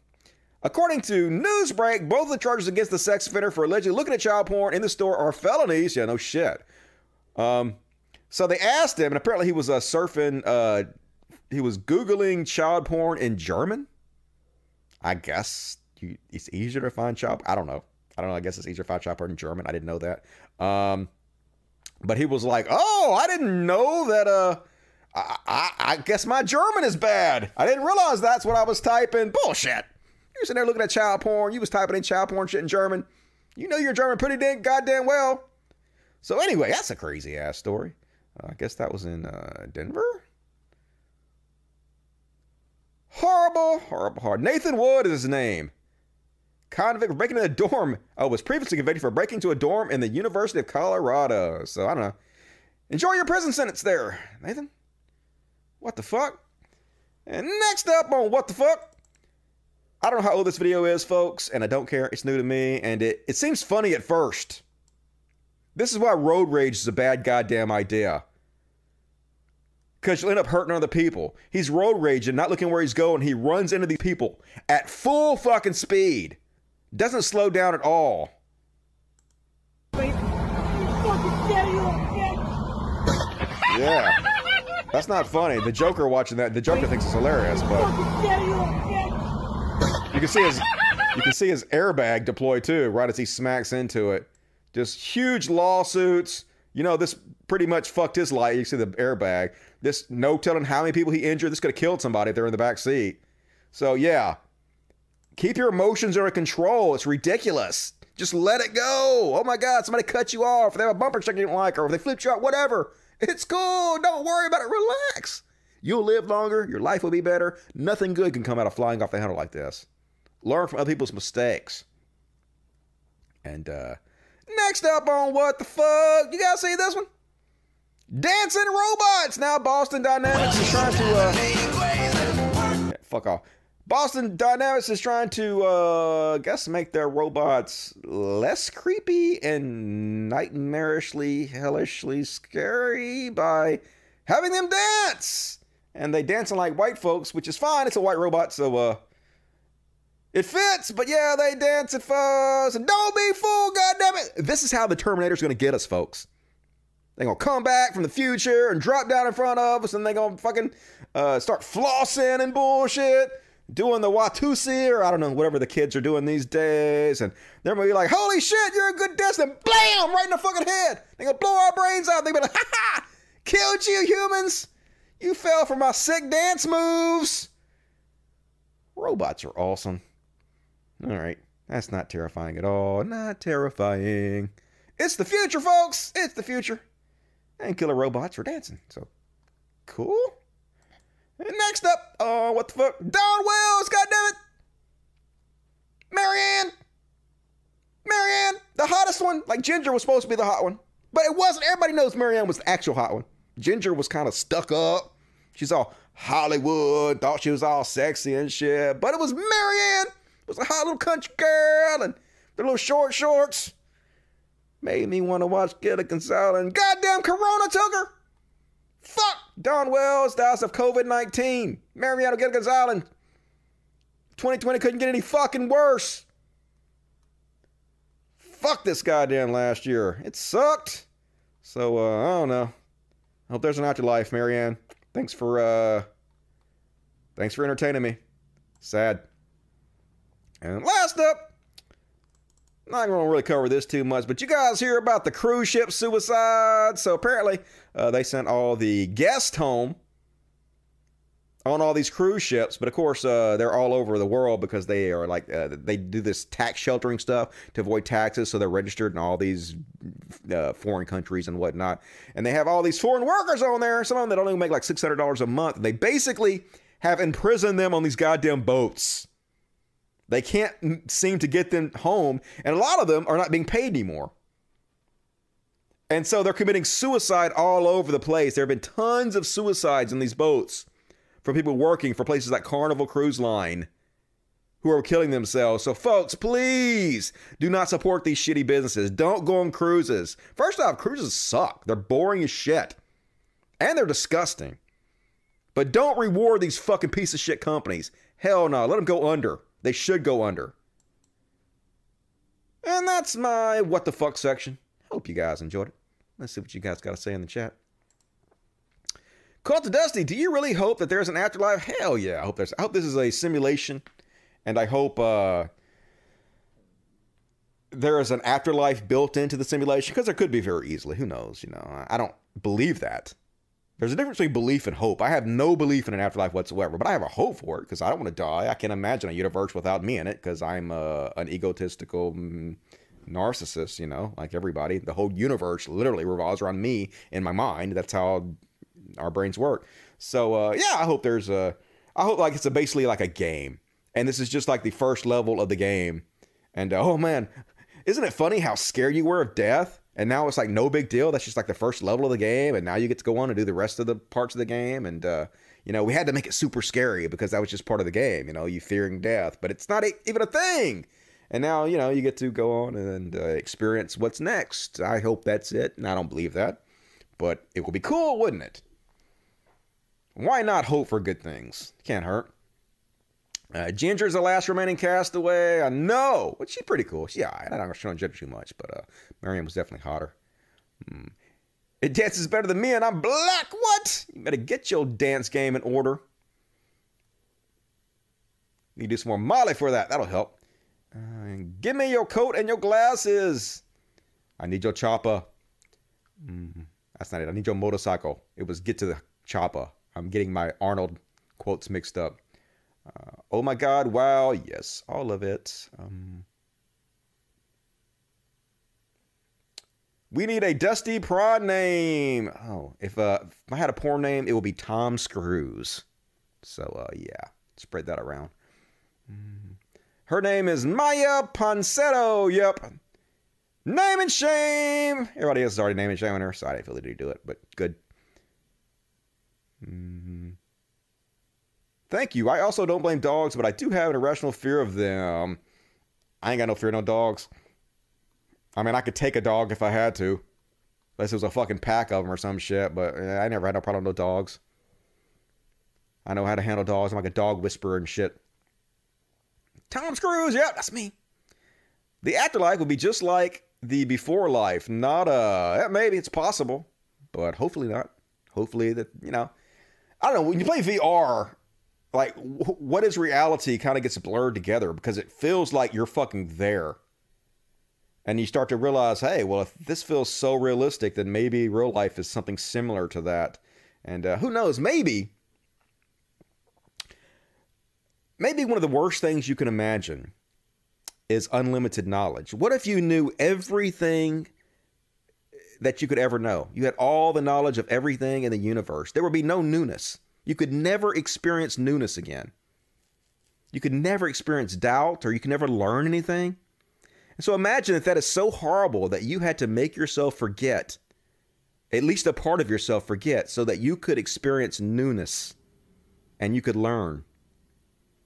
A: according to Newsbreak, both the charges against the sex offender for allegedly looking at child porn in the store are felonies. Yeah, no shit. Um, so they asked him, and apparently he was uh, surfing, uh, he was Googling child porn in German. I guess you, it's easier to find child. I don't know. I don't know. I guess it's easier to find child porn in German. I didn't know that. Um, but he was like, "Oh, I didn't know that. Uh, I, I, I guess my German is bad. I didn't realize that's what I was typing. Bullshit. You sitting there looking at child porn. You was typing in child porn shit in German. You know your German pretty damn goddamn well. So anyway, that's a crazy ass story. Uh, I guess that was in uh, Denver. Horrible, horrible, hard. Nathan Wood is his name. Convict for breaking into a dorm. Oh, was previously convicted for breaking into a dorm in the University of Colorado. So I don't know. Enjoy your prison sentence there, Nathan. What the fuck? And next up on What the Fuck, I don't know how old this video is, folks, and I don't care. It's new to me, and it, it seems funny at first. This is why road rage is a bad goddamn idea. Because you'll end up hurting other people. He's road raging, not looking where he's going. He runs into these people at full fucking speed. Doesn't slow down at all. Yeah. That's not funny. The Joker watching that, the Joker thinks it's hilarious, but you can see his you can see his airbag deploy too, right as he smacks into it. Just huge lawsuits. You know, this pretty much fucked his life. You see the airbag. This no telling how many people he injured. This could have killed somebody if they're in the back seat. So yeah, keep your emotions under control. It's ridiculous. Just let it go. Oh my God, somebody cut you off. They have a bumper sticker you don't like, or they flipped you out, whatever. It's cool. Don't worry about it. Relax. You'll live longer. Your life will be better. Nothing good can come out of flying off the handle like this. Learn from other people's mistakes. And uh next up on what the fuck? You guys see this one? Dancing robots. Now Boston Dynamics is trying to uh fuck off. Boston Dynamics is trying to, uh, I guess, make their robots less creepy and nightmarishly, hellishly scary by having them dance. And they dancing like white folks, which is fine. It's a white robot, so uh, it fits. But yeah, they dance at us. And don't be fooled, goddammit. This is how the Terminator's gonna get us, folks. They're gonna come back from the future and drop down in front of us, and they're gonna fucking uh, start flossing and bullshit doing the Watusi or I don't know, whatever the kids are doing these days. And they're gonna be like, holy shit, you're a good dancer. Blam! Right in the fucking head. They're gonna blow our brains out. They're gonna be like, ha ha! Killed you, humans! You fell for my sick dance moves! Robots are awesome. All right. That's not terrifying at all. Not terrifying. It's the future, folks. It's the future. And killer robots for dancing. So, cool. And next up, oh, what the fuck? Dawn Wells, goddammit! Mary Ann! Marianne, the hottest one. Like Ginger was supposed to be the hot one. But it wasn't. Everybody knows Mary Ann was the actual hot one. Ginger was kind of stuck up. She's all Hollywood, thought she was all sexy and shit. But it was Mary Ann. It was a hot little country girl and the little short shorts. Made me want to watch Gilligan's Island. And goddamn Corona took her. Fuck Dawn Wells dies of COVID 19. Mariano Gilligan's Island. 2020 couldn't get any fucking worse. Fuck this goddamn last year. It sucked. So, uh, I don't know. I hope there's an afterlife, Mary Ann. Thanks for, uh, thanks for entertaining me. Sad. And last up, not going to really cover this too much, but you guys hear about the cruise ship suicide? So apparently, uh, they sent all the guests home on all these cruise ships, but of course uh, they're all over the world because they are like uh, they do this tax sheltering stuff to avoid taxes, so they're registered in all these uh, foreign countries and whatnot, and they have all these foreign workers on there. Some of them that only make like six hundred dollars a month. They basically have imprisoned them on these goddamn boats. They can't seem to get them home, and a lot of them are not being paid anymore. And so they're committing suicide all over the place. There have been tons of suicides in these boats from people working for places like Carnival Cruise Line who are killing themselves. So, folks, please do not support these shitty businesses. Don't go on cruises. First off, cruises suck, they're boring as shit, and they're disgusting. But don't reward these fucking piece of shit companies. Hell no. Let them go under. They should go under. And that's my what the fuck section. Hope you guys enjoyed it. Let's see what you guys got to say in the chat. Call to Dusty, do you really hope that there's an afterlife? Hell yeah. I hope there's I hope this is a simulation. And I hope uh there is an afterlife built into the simulation because there could be very easily. Who knows? You know, I don't believe that. There's a difference between belief and hope. I have no belief in an afterlife whatsoever, but I have a hope for it because I don't want to die. I can't imagine a universe without me in it because I'm uh, an egotistical mm, narcissist, you know, like everybody. The whole universe literally revolves around me in my mind. That's how our brains work. So uh, yeah, I hope there's a. I hope like it's a, basically like a game, and this is just like the first level of the game. And uh, oh man, isn't it funny how scared you were of death? And now it's like no big deal. That's just like the first level of the game, and now you get to go on and do the rest of the parts of the game. And uh, you know, we had to make it super scary because that was just part of the game. You know, you fearing death, but it's not a, even a thing. And now you know you get to go on and uh, experience what's next. I hope that's it, and I don't believe that, but it would be cool, wouldn't it? Why not hope for good things? Can't hurt. Uh, Ginger's the last remaining castaway. I know, but she's pretty cool. Yeah, I don't show Ginger too much, but uh, Miriam was definitely hotter. Hmm. It dances better than me, and I'm black. What? You better get your dance game in order. Need to do some more Molly for that. That'll help. Uh, give me your coat and your glasses. I need your chopper. Mm, that's not it. I need your motorcycle. It was get to the chopper. I'm getting my Arnold quotes mixed up. Uh, oh my God! Wow! Yes, all of it. Um, we need a dusty prod name. Oh, if, uh, if I had a porn name, it would be Tom Screws. So uh, yeah, spread that around. Mm. Her name is Miya Ponsetto. Yep. Name and shame. Everybody else is already name and shame on her side. I didn't feel they do it, but good. Mm-hmm. Thank you. I also don't blame dogs, but I do have an irrational fear of them. I ain't got no fear of no dogs. I mean, I could take a dog if I had to. Unless it was a fucking pack of them or some shit, but I never had no problem with dogs. I know how to handle dogs. I'm like a dog whisperer and shit. Tom Screws, yeah, that's me. The afterlife would be just like the before life. Not a, maybe it's possible, but hopefully not. Hopefully that, you know, I don't know. When you play VR, like what is reality kind of gets blurred together because it feels like you're fucking there. And you start to realize, hey, well, if this feels so realistic, then maybe real life is something similar to that. And uh, who knows? Maybe, maybe one of the worst things you can imagine is unlimited knowledge. What if you knew everything that you could ever know? You had all the knowledge of everything in the universe. There would be no newness. You could never experience newness again. You could never experience doubt or you can never learn anything. And so imagine if that is so horrible that you had to make yourself forget, at least a part of yourself forget, so that you could experience newness and you could learn.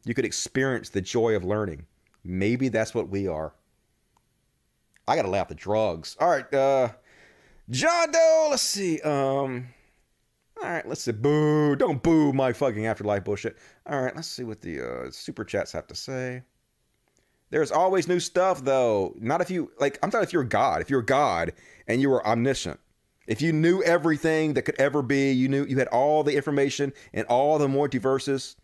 A: You could experience the joy of learning. Maybe that's what we are. I gotta off the drugs. All right, uh, John Doe. Let's see. Um, all right, let's see. Boo! Don't boo my fucking afterlife bullshit. All right, let's see what the uh, super chats have to say. There's always new stuff, though. Not if you like. I'm talking if you're God. If you're God and you were omniscient, if you knew everything that could ever be, you knew you had all the information and all the multiverses,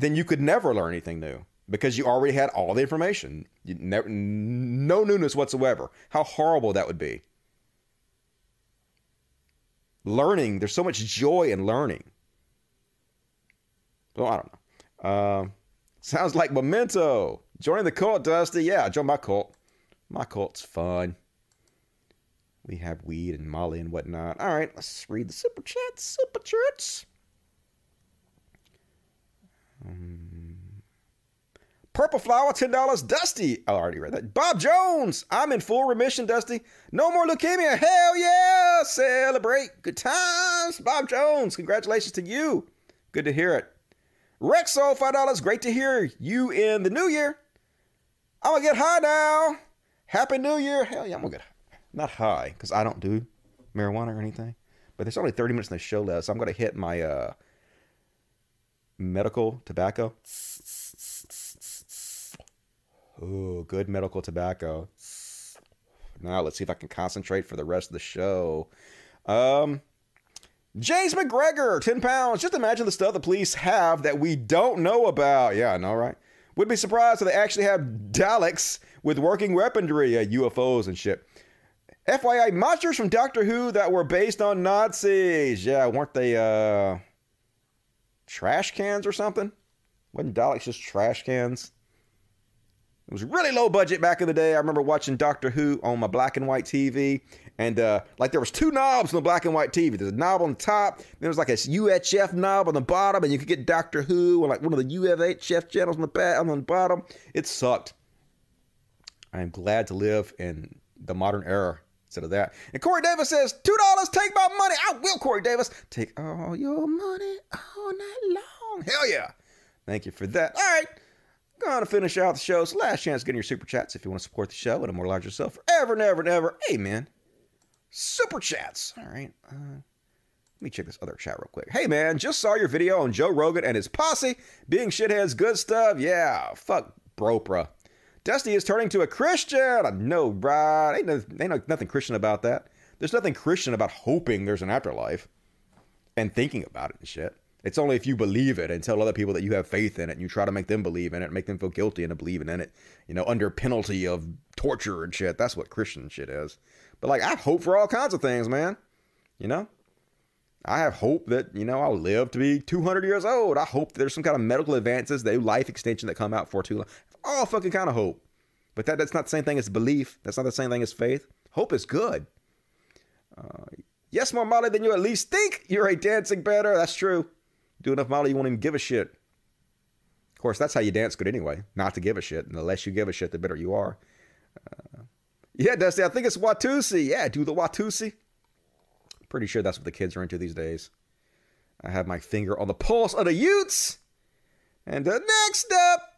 A: then you could never learn anything new. because you already had all the information. You never, no newness whatsoever. How horrible that would be. Learning, there's so much joy in learning. Well, I don't know. Uh, sounds like Memento. Joining the cult, Dusty. Yeah, join my cult. My cult's fun. We have weed and Molly and whatnot. All right, let's read the super chats. Super chats. Um, Purple Flower, $10. Dusty. I already read that. Bob Jones. I'm in full remission, Dusty. No more leukemia. Hell yeah. Celebrate. Good times. Bob Jones. Congratulations to you. Good to hear it. Rexo, $5. Great to hear you in the new year. I'm going to get high now. Happy New Year. Hell yeah, I'm going to get high. not high because I don't do marijuana or anything. But there's only 30 minutes in the show left, so I'm going to hit my uh, medical tobacco. Oh, good medical tobacco. Now let's see if I can concentrate for the rest of the show. Um, James McGregor, 10 pounds. Just imagine the stuff the police have that we don't know about. Yeah, I know, right? Would be surprised if they actually have Daleks with working weaponry, uh, UFOs and shit. FYI, monsters from Doctor Who that were based on Nazis. Yeah, weren't they uh, trash cans or something? Wasn't Daleks just trash cans? It was really low budget back in the day. I remember watching Doctor Who on my black and white TV, and uh, like there was two knobs on the black and white TV. There's a knob on the top, there was like a UHF knob on the bottom, and you could get Doctor Who on like one of the UHF channels on the back on the bottom. It sucked. I am glad to live in the modern era instead of that. And Corey Davis says, two dollars, take my money. I will, Corey Davis. Take all your money all night long. Hell yeah. Thank you for that. All right. Gonna finish out the show. So last chance getting your super chats if you want to support the show and immortalize yourself forever and ever and ever. Amen. Super chats. All right. Uh, let me check this other chat real quick. Hey man, just saw your video on Joe Rogan and his posse being shitheads. Good stuff. Yeah. Fuck Bropra. Dusty is turning to a Christian. I know, right? Ain't, no, ain't no, nothing Christian about that. There's nothing Christian about hoping there's an afterlife and thinking about it and shit. It's only if you believe it and tell other people that you have faith in it and you try to make them believe in it, and make them feel guilty into believing in it, you know, under penalty of torture and shit. That's what Christian shit is. But like, I hope for all kinds of things, man. You know? I have hope that, you know, I'll live to be 200 years old. I hope there's some kind of medical advances, the life extension that come out for too long. All fucking kind of hope. But that, that's not the same thing as belief. That's not the same thing as faith. Hope is good. Uh, yes, more Molly than you at least think you're a dancing better. That's true. Do enough Molly, you won't even give a shit. Of course, that's how you dance good anyway. Not to give a shit. And the less you give a shit, the better you are. Uh, yeah, Dusty, I think it's Watusi. Yeah, do the Watusi. Pretty sure that's what the kids are into these days. I have my finger on the pulse of the Utes. And uh, next up,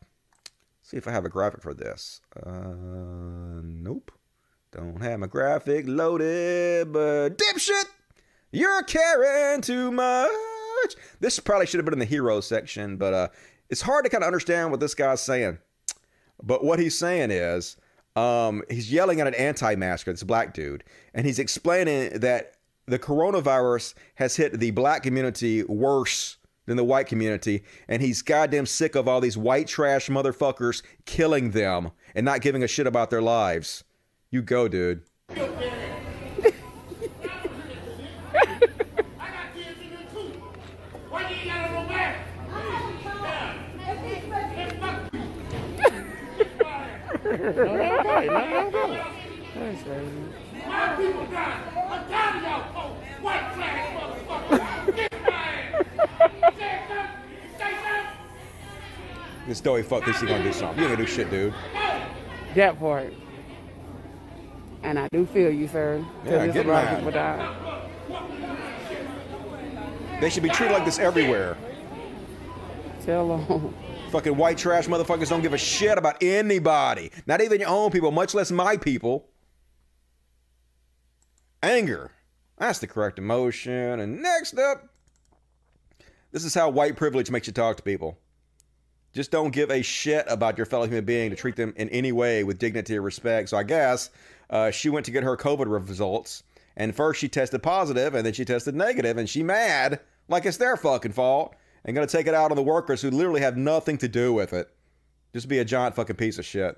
A: see if I have a graphic for this. Uh, nope. Don't have my graphic loaded, but dipshit, you're caring too much. This probably should have been in the hero section, but uh, it's hard to kind of understand what this guy's saying. But what he's saying is, um, he's yelling at an anti-masker, this black dude, and he's explaining that the coronavirus has hit the black community worse than the white community, and he's goddamn sick of all these white trash motherfuckers killing them and not giving a shit about their lives. You go, dude. [laughs]
F: My people dying. I'm tired of y'all folks. White trash motherfuckers. Get my ass. Say something. Say something.
A: This doughy fuck thinks he gonna do something. You ain't gonna do shit, dude.
J: That part. And I do feel you, sir.
A: Yeah, get
J: a lot of
A: mad.
J: people.
A: They should be treated like this everywhere.
J: Tell them. [laughs]
A: Fucking white trash motherfuckers don't give a shit about anybody. Not even your own people, much less my people. Anger. That's the correct emotion. And next up, this is how white privilege makes you talk to people. Just don't give a shit about your fellow human being to treat them in any way with dignity or respect. So I guess uh, she went to get her COVID results, and first she tested positive, and then she tested negative, and she mad like it's their fucking fault, and gonna take it out on the workers who literally have nothing to do with it. Just be a giant fucking piece of shit.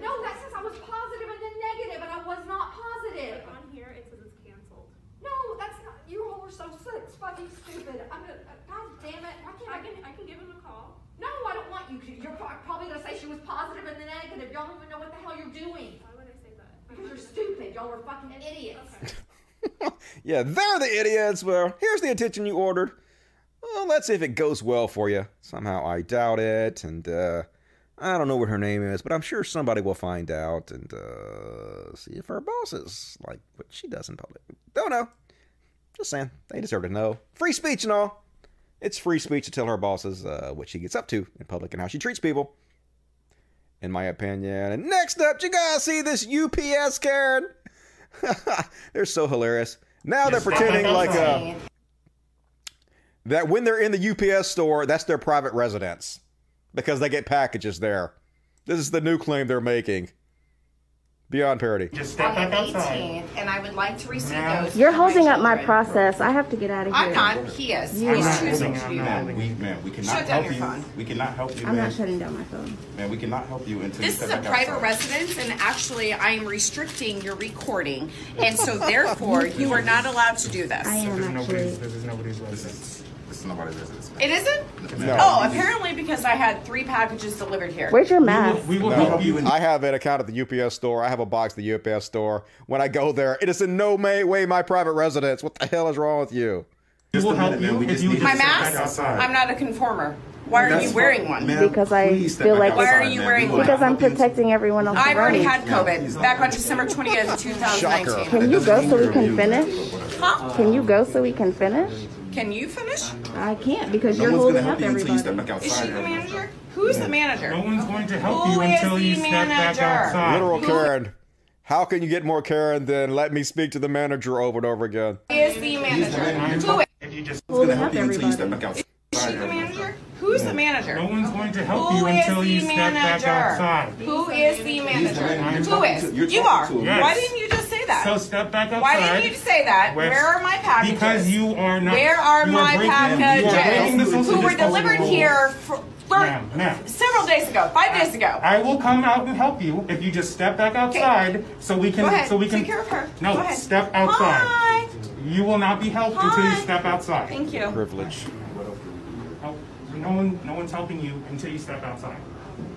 K: No, I have to bring the day of surgery. It's too late then. Hello. What part of that do you not get? We can't. We generate. No, that says I was positive and then negative, and I was not positive. on here, it says it's canceled. No, that's not. You all are so sick. It's fucking stupid. I'm gonna. Uh, God damn it. Why can't I? can. I can give him a call. No, I don't want you. You're probably gonna say she was positive and then negative. Y'all don't even know what the hell you're doing. Why would I say that? Because you're stupid. Y'all are fucking idiots. [laughs]
A: Yeah, they're the idiots. Well, here's the attention you ordered. Well, let's see if it goes well for you. Somehow I doubt it, and uh, I don't know what her name is, but I'm sure somebody will find out and uh, see if her boss is like what she does in public. Don't know. Just saying, they deserve to know. Free speech and all. It's free speech to tell her bosses uh, what she gets up to in public and how she treats people. In my opinion. And next up, you guys see this UPS Karen? [laughs] they're so hilarious. Now they're pretending like uh, that when they're in the UPS store, that's their private residence because they get packages there. This is the new claim they're making. Beyond parody.
L: on the 18th, and I would like to receive those.
M: You're holding up my process. I have to get out of here.
L: I'm not. He is.
M: You
L: He's
M: are.
L: choosing to do that.
N: We, man, we cannot
L: Shut down
N: help
L: your
N: you.
L: phone.
N: We cannot help you,
M: I'm
N: man.
M: not shutting down my phone.
N: Man, we cannot help you until you
L: This is a
N: back
L: private
N: outside.
L: residence, and actually, I am restricting your recording, and so [laughs] therefore, you are not allowed to do this.
M: I am actually.
N: This is nobody's residence. This is nobody's residence.
L: It isn't?
A: No.
L: Oh, apparently because I had three packages delivered here.
M: Where's your mask?
N: We will
A: No.
N: help you.
A: I have an account at the UPS store. I have a box at the UPS store. When I go there, it is in no may- way my private residence. What the hell is wrong with you?
N: Just a minute, man. We just need you
L: My
N: to step back
L: mask?
N: outside.
L: I'm not a conformer. Why are
N: That's
L: you
N: fine.
L: wearing one?
N: Ma'am,
M: Because I
N: please step
M: feel
N: back
M: like
L: Why are you
N: man.
L: wearing one?
M: Because I'm protecting everyone else
L: I've already had
M: me.
L: COVID back on December 20th, 2019. Shocker.
M: Can you go so we can finish?
L: Huh?
M: Can you go so we can finish?
L: Can you finish?
M: I can't because
N: No
M: you're holding up
N: help you until you step back
M: everybody.
L: Is she the manager? Who's the manager?
O: No one's going to help
L: Who
O: you until
L: the
O: you step back
L: manager?
O: outside.
A: Literal Karen. How can you get more Karen than let me speak to the manager over and over again?
L: Who is the manager? Who is?
O: If you just
N: It's gonna
M: Holding
N: help
M: up
N: you until you step back
M: everybody.
N: outside.
L: Is she the manager? Who's the manager?
O: no one's going to help
L: Who
O: you until you
L: the
O: step back
L: manager?
O: outside.
L: Who is the manager?
N: manager.
L: Who is?
N: You're
L: You
N: talking
L: are.
N: to him.
O: Yes.
L: Why didn't you just say that?
O: So step back outside.
L: Why didn't you say that?
O: Where-
L: Where are my packages?
O: Because you are not.
L: Where are my
O: breaking- you are
L: packages?
O: social
L: Who were delivered here for, for
O: Ma'am, ma'am.
L: several days ago, five days ago.
O: I will come out and help you if you just step back outside so we can
L: Go ahead.
O: so we can
L: Take care of her.
O: No,
L: Go ahead.
O: step outside.
L: Hi.
O: You will not be helped until you step outside.
L: Thank you.
A: Privilege.
O: No one, no one's helping you until you step outside.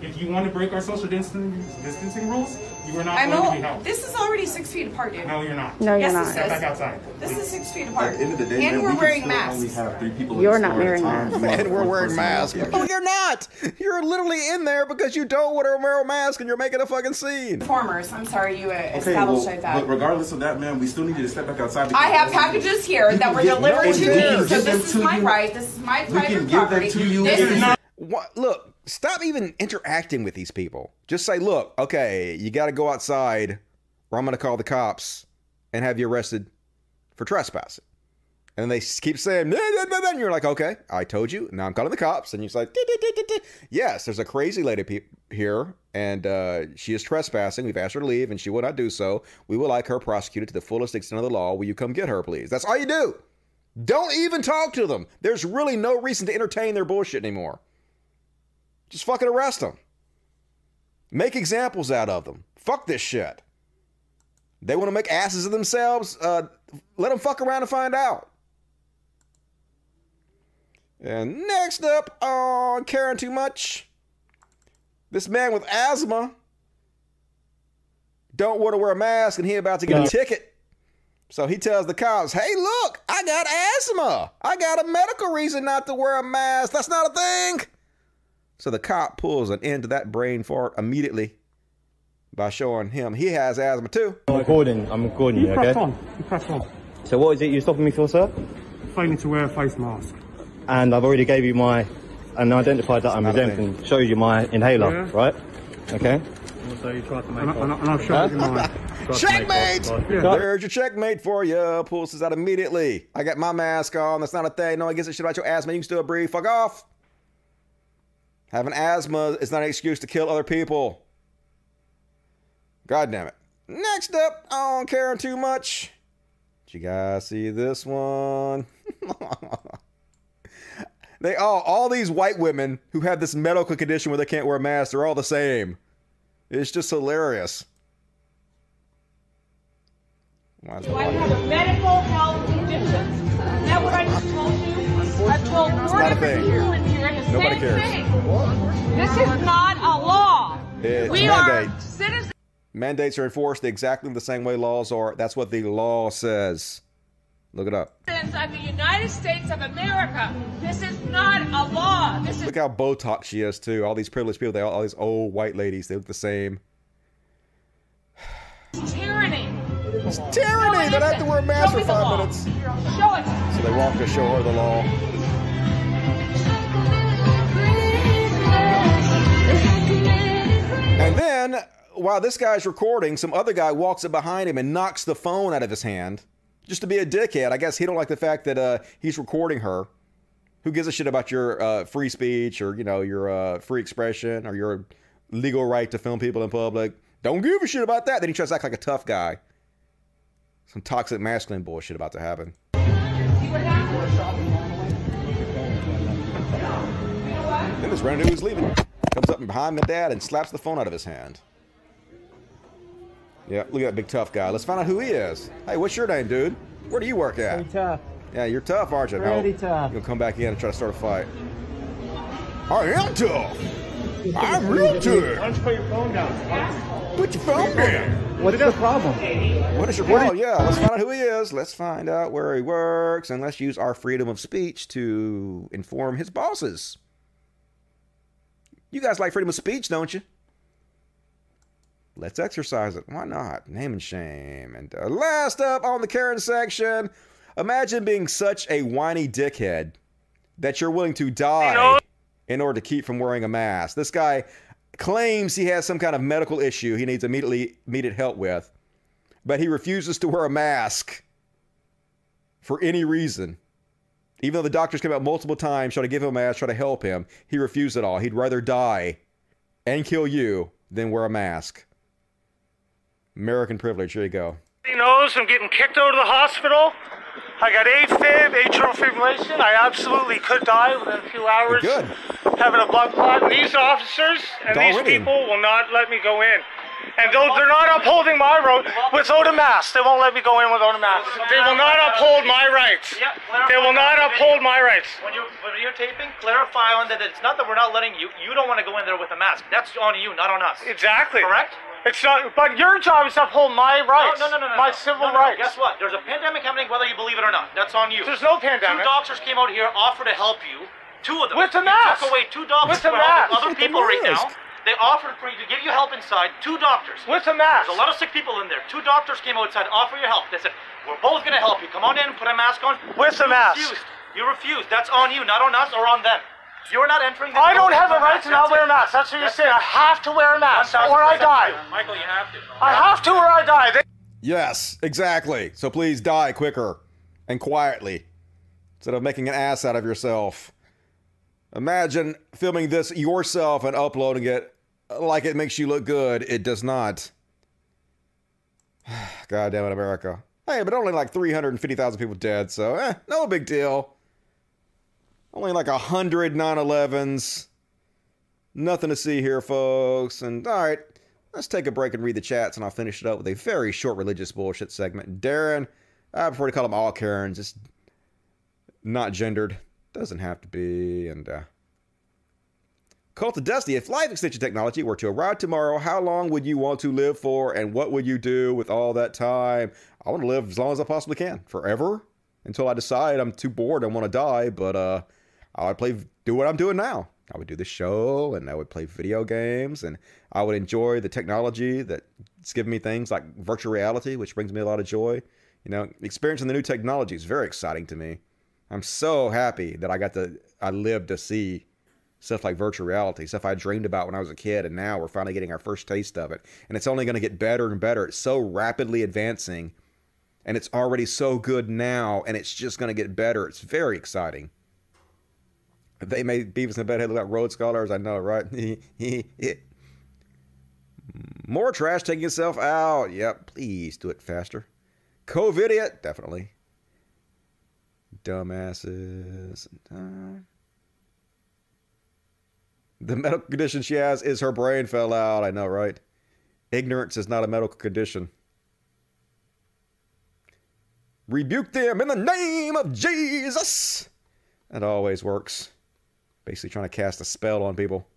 O: If you want to break our social distancing, distancing rules, you are not
L: I'm
O: going to be
L: al-
O: helped.
L: This is already six feet apart, dude.
O: No, you're not.
M: No, you're
L: Yes,
M: not.
L: this
O: Step
L: is.
O: back outside.
L: This is six feet apart.
N: At the end of the day,
L: and
N: man,
L: we're
N: we can
L: wearing
N: still
L: masks.
N: only have three people in
M: You're
N: the
M: not
N: store at a
M: wearing
N: time.
M: masks.
N: You want
A: And we're
N: one
A: wearing
N: person in
A: masks.
N: there.
A: Oh, you're not. You're literally in there because you don't want to wear a mask and you're making a fucking scene.
L: Performers. I'm sorry you uh,
N: Okay,
L: established
N: well,
L: like that.
N: but regardless of that, man, we still need you to step back outside.
L: I have
N: because-
L: packages here
N: You
L: that
N: can
L: were
N: get-
L: delivered
N: no,
L: to
N: we
L: me. So
N: give them
L: this is
N: to
L: my
N: you.
L: right. This is my
N: We
L: private
N: can give them
L: property.
N: to you.
L: This
N: It is
L: is
N: not-
A: What? Look, stop even interacting with these people. Just say, look, okay, you got to go outside, or I'm going to call the cops and have you arrested for trespassing. And they keep saying, "Nah, nah, nah, nah," and you're like, okay, I told you. Now I'm calling the cops. And you're like, yes, there's a crazy lady pe- here, and uh, she is trespassing. We've asked her to leave, and she will not do so. We would like her prosecuted to the fullest extent of the law. Will you come get her, please? That's all you do. Don't even talk to them. There's really no reason to entertain their bullshit anymore. Just fucking arrest them. Make examples out of them. Fuck this shit. They want to make asses of themselves. Uh, let them fuck around and find out. And next up on Caring Too Much, this man with asthma don't want to wear a mask and he about to get a ticket. So he tells the cops, hey, look, I got asthma. I got a medical reason not to wear a mask. That's not a thing. So the cop pulls an end to that brain fart immediately by showing him he has asthma too.
P: I'm recording. I'm recording you, okay?
O: on. You press on.
P: So what is it you're stopping me for, sir?
O: Failing to wear a face mask.
P: And I've already gave you my and identified that I'm
A: not a
P: exempt and showed you my inhaler,
O: Yeah.
P: right? Okay.
O: So you tried to make and, I, and, I, and I've shown you mine. [laughs]
A: Checkmate!
O: Yeah.
A: There's your checkmate for you. Pulls this out immediately. I got my mask on. That's not a thing. No one gives a shit about your asthma. You can still breathe. Fuck off. Having asthma is not an excuse to kill other people. God damn it. Next up on Caring Too Much. Did you guys see this one? [laughs] they all all these white women who have this medical condition where they can't wear a mask, they're all the same. It's just hilarious.
Q: Do I have a medical health condition? Is that what I just told you? I've told
A: It's
Q: four
A: not a
Q: different people in here the
A: Nobody cares.
Q: This is not a law.
A: It's
Q: we
A: mandate.
Q: are citizens.
A: Mandates are enforced exactly the same way laws are. That's what the law says. Look it up.
Q: of the United States of America. This is not a law. This is
A: Look how Botox she is too. All these privileged people, they all, all these old white ladies, they look the same.
Q: It's tyranny.
A: It's tyranny. They don't have to wear a mask for five minutes.
Q: Show it.
A: So they walk to show her the law. And then, while this guy's recording, some other guy walks up behind him and knocks the phone out of his hand, just to be a dickhead. I guess he don't like the fact that uh, he's recording her. Who gives a shit about your uh, free speech or you know your uh, free expression or your legal right to film people in public? Don't give a shit about that. Then he tries to act like a tough guy. Some toxic masculine bullshit about to happen. Then this random dude who's leaving comes up and behind my dad and slaps the phone out of his hand. Yeah, look at that big tough guy. Let's find out who he is. Hey, what's your name, dude? Where do you work at?
R: Pretty tough.
A: Yeah, you're tough, aren't you?
R: Pretty tough.
A: You'll come back in and try to start a fight. I am tough. I'm real tough.
R: Why don't you put your phone down?
A: Put your phone down.
R: What's the problem?
A: What is your problem? Yeah, let's find out who he is. Let's find out where he works, and let's use our freedom of speech to inform his bosses. You guys like freedom of speech, don't you? Let's exercise it. Why not? Name and shame. And uh, last up on the Karen section, imagine being such a whiny dickhead that you're willing to die in order to keep from wearing a mask. This guy claims he has some kind of medical issue he needs immediately immediate help with, but he refuses to wear a mask for any reason. Even though the doctors came out multiple times trying to give him a mask, try to help him, he refused it all. He'd rather die and kill you than wear a mask. American privilege. Here you go.
S: He knows I'm getting kicked out of the hospital. I got AFib, atrial fibrillation. I absolutely could die within a few hours.
A: Good.
S: Having a blood clot. And these officers and
A: It's
S: these people will not let me go in. And though they're not upholding my right without a mask, they won't let me go in without a mask. They will not uphold my rights. They will not uphold my rights.
T: When you're, when you're taping, clarify on that it's not that we're not letting you. You don't want to go in there with a mask. That's on you, not on us.
S: Exactly.
T: Correct?
S: It's not. But your job is to uphold my rights.
T: No, no, no, no, no.
S: My
T: no.
S: civil
T: No, no, no.
S: rights.
T: Guess what? There's a pandemic happening, whether you believe it or not. That's on you.
S: There's no pandemic.
T: Two doctors came out here, offered to help you. Two of them.
S: With a
T: You
S: mask.
T: Took away two doctors
S: With a
T: from
S: mask.
T: other people right now.
S: Mask.
T: They offered for you to give you help inside. Two doctors.
S: With a mask.
T: There's a lot of sick people in there. Two doctors came outside, offer you help. They said, "We're both going to help you. Come on in, and put a mask on."
S: With a
T: you
S: mask.
T: Refused. You refused. That's on you, not on us or on them. You're not entering. This
S: I don't have a
T: with
S: right to not wear a mask. That's what you're saying. I have to wear a mask, or I die.
T: Michael, you have to.
S: I have to, or I die. They-
A: Yes, exactly. So please die quicker and quietly instead of making an ass out of yourself. Imagine filming this yourself and uploading it like it makes you look good. It does not. [sighs] God damn it, America. Hey, but only like 350,000 people dead, so eh, no big deal. Only like 100 9 11s. Nothing to see here, folks. And all right, let's take a break and read the chats, and I'll finish it up with a very short religious bullshit segment. Darren, I prefer to call them all Karens. It's not gendered. Doesn't have to be. And uh, Cult of Dusty, if life extension technology were to arrive tomorrow, how long would you want to live for, and what would you do with all that time? I want to live as long as I possibly can, forever, until I decide I'm too bored and want to die. But uh, I would play, do what I'm doing now. I would do the show, and I would play video games, and I would enjoy the technology that's given me things like virtual reality, which brings me a lot of joy. You know, experiencing the new technology is very exciting to me. I'm so happy that I got to, I lived to see stuff like virtual reality, stuff I dreamed about when I was a kid, and now we're finally getting our first taste of it. And it's only going to get better and better. It's so rapidly advancing, and it's already so good now, and it's just going to get better. It's very exciting. They made Beavis and Butt-Head look like Rhodes scholars. I know, right? [laughs] More trash taking itself out. Yep, please do it faster. COVID idiot, definitely. Dumbasses. The medical condition she has is her brain fell out. I know, right? Ignorance is not a medical condition. Rebuke them in the name of Jesus. That always works. Basically, trying to cast a spell on people.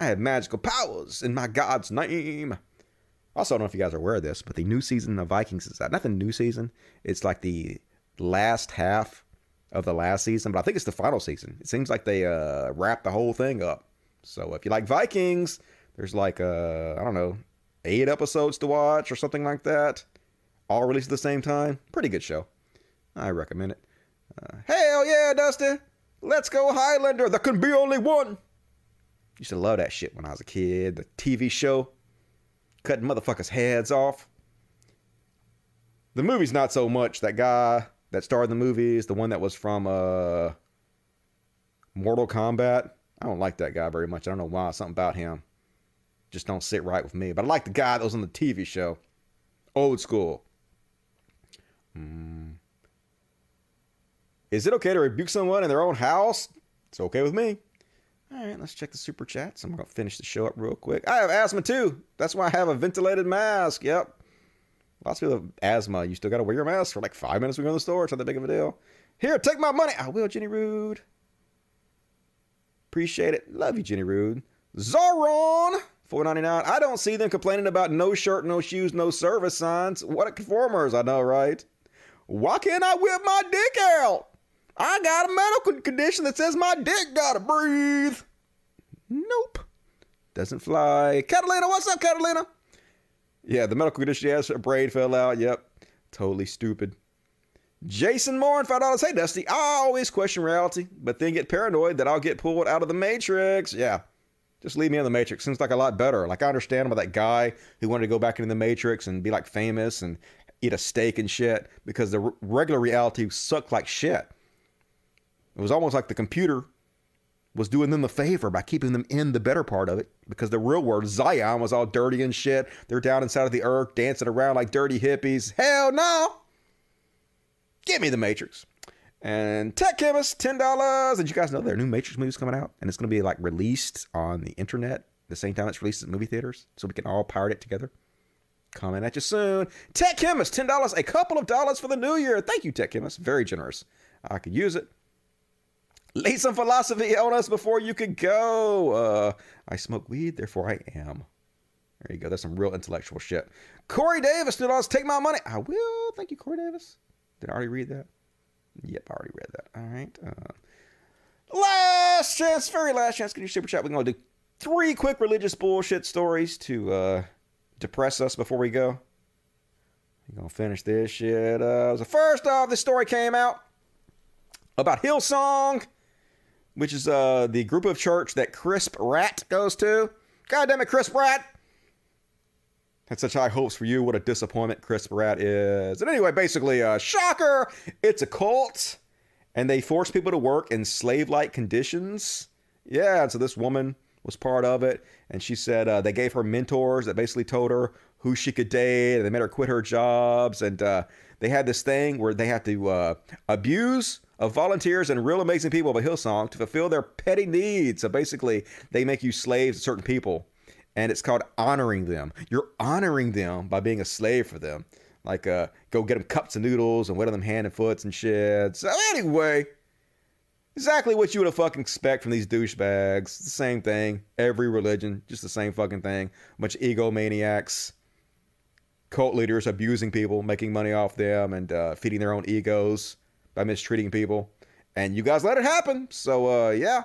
A: I have magical powers in my God's name. Also, I don't know if you guys are aware of this, but the new season of Vikings is out. Not the new season. It's like the last half of the last season, but I think it's the final season. It seems like they uh, wrapped the whole thing up. So if you like Vikings, there's like uh, I don't know, eight episodes to watch or something like that, all released at the same time. Pretty good show. I recommend it. Uh, hell yeah, Dusty! Let's go Highlander. There can be only one. Used to love that shit when I was a kid. The TV show, cutting motherfuckers' heads off. The movie's not so much. That guy that starred in the movies, the one that was from uh, Mortal Kombat. I don't like that guy very much. I don't know why. Something about him just don't sit right with me. But I like the guy that was on the TV show. Old school. Mm. Is it okay to rebuke someone in their own house? It's okay with me. All right, let's check the super chats. I'm to finish the show up real quick. I have asthma too. That's why I have a ventilated mask. Yep. Lots of people have asthma. You still got to wear your mask for like five minutes when you go to the store. It's not that big of a deal. Here, take my money. I will, Jenny Rude. Appreciate it. Love you, Jenny Rude. Zoron, four ninety nine. I don't see them complaining about no shirt, no shoes, no service signs. What a performers, I know, right? Why can't I whip my dick out? I got a medical condition that says my dick gotta breathe. Nope. Doesn't fly. Catalina, what's up, Catalina? Yeah, the medical condition, yes, her brain fell out. Yep. Totally stupid. Jason Moore and five dollars. Hey Dusty, I always question reality, but then get paranoid that I'll get pulled out of the Matrix. Yeah, just leave me in the Matrix. Seems like a lot better. Like I understand about that guy who wanted to go back into the Matrix and be like famous and eat a steak and shit because the regular reality sucked like shit. It was almost like the computer was doing them a favor by keeping them in the better part of it because the real world, Zion, was all dirty and shit. They're down inside of the earth dancing around like dirty hippies. Hell no! Give me the Matrix. And Tech Chemist, ten dollars. Did you guys know there are new Matrix movies coming out, and it's going to be like released on the internet the same time it's released at movie theaters, so we can all pirate it together. Coming at you soon. Tech Chemist, ten dollars. A couple of dollars for the new year. Thank you, Tech Chemist. Very generous. I could use it. Lay some philosophy on us before you could go. Uh, I smoke weed, therefore I am. There you go. That's some real intellectual shit. Corey Davis, two dollars. Take my money. I will. Thank you, Corey Davis. Did I already read that? Yep, I already read that. All right. Uh, last chance, very last chance. Get your super chat. We're going to do three quick religious bullshit stories to uh, depress us before we go. We're going to finish this shit. Uh, so first off, this story came out about Hillsong, which is uh, the group of church that Chris Pratt goes to. God damn it, Chris Pratt! had such high hopes for you. What a disappointment Chris Pratt is. And anyway, basically, uh, shocker, it's a cult, and they force people to work in slave-like conditions. Yeah, and so this woman was part of it, and she said uh, they gave her mentors that basically told her who she could date, and they made her quit her jobs, and uh, they had this thing where they had to uh, abuse of volunteers and real amazing people of a Hillsong to fulfill their petty needs. So basically, they make you slaves to certain people and it's called honoring them. You're honoring them by being a slave for them. Like, uh, go get them cups of noodles and wet them hand and foots and shit. So anyway, exactly what you would have fucking expect from these douchebags. The same thing. Every religion, just the same fucking thing. A bunch of egomaniacs, cult leaders abusing people, making money off them, and uh, feeding their own egos by mistreating people. And you guys let it happen. So uh, yeah,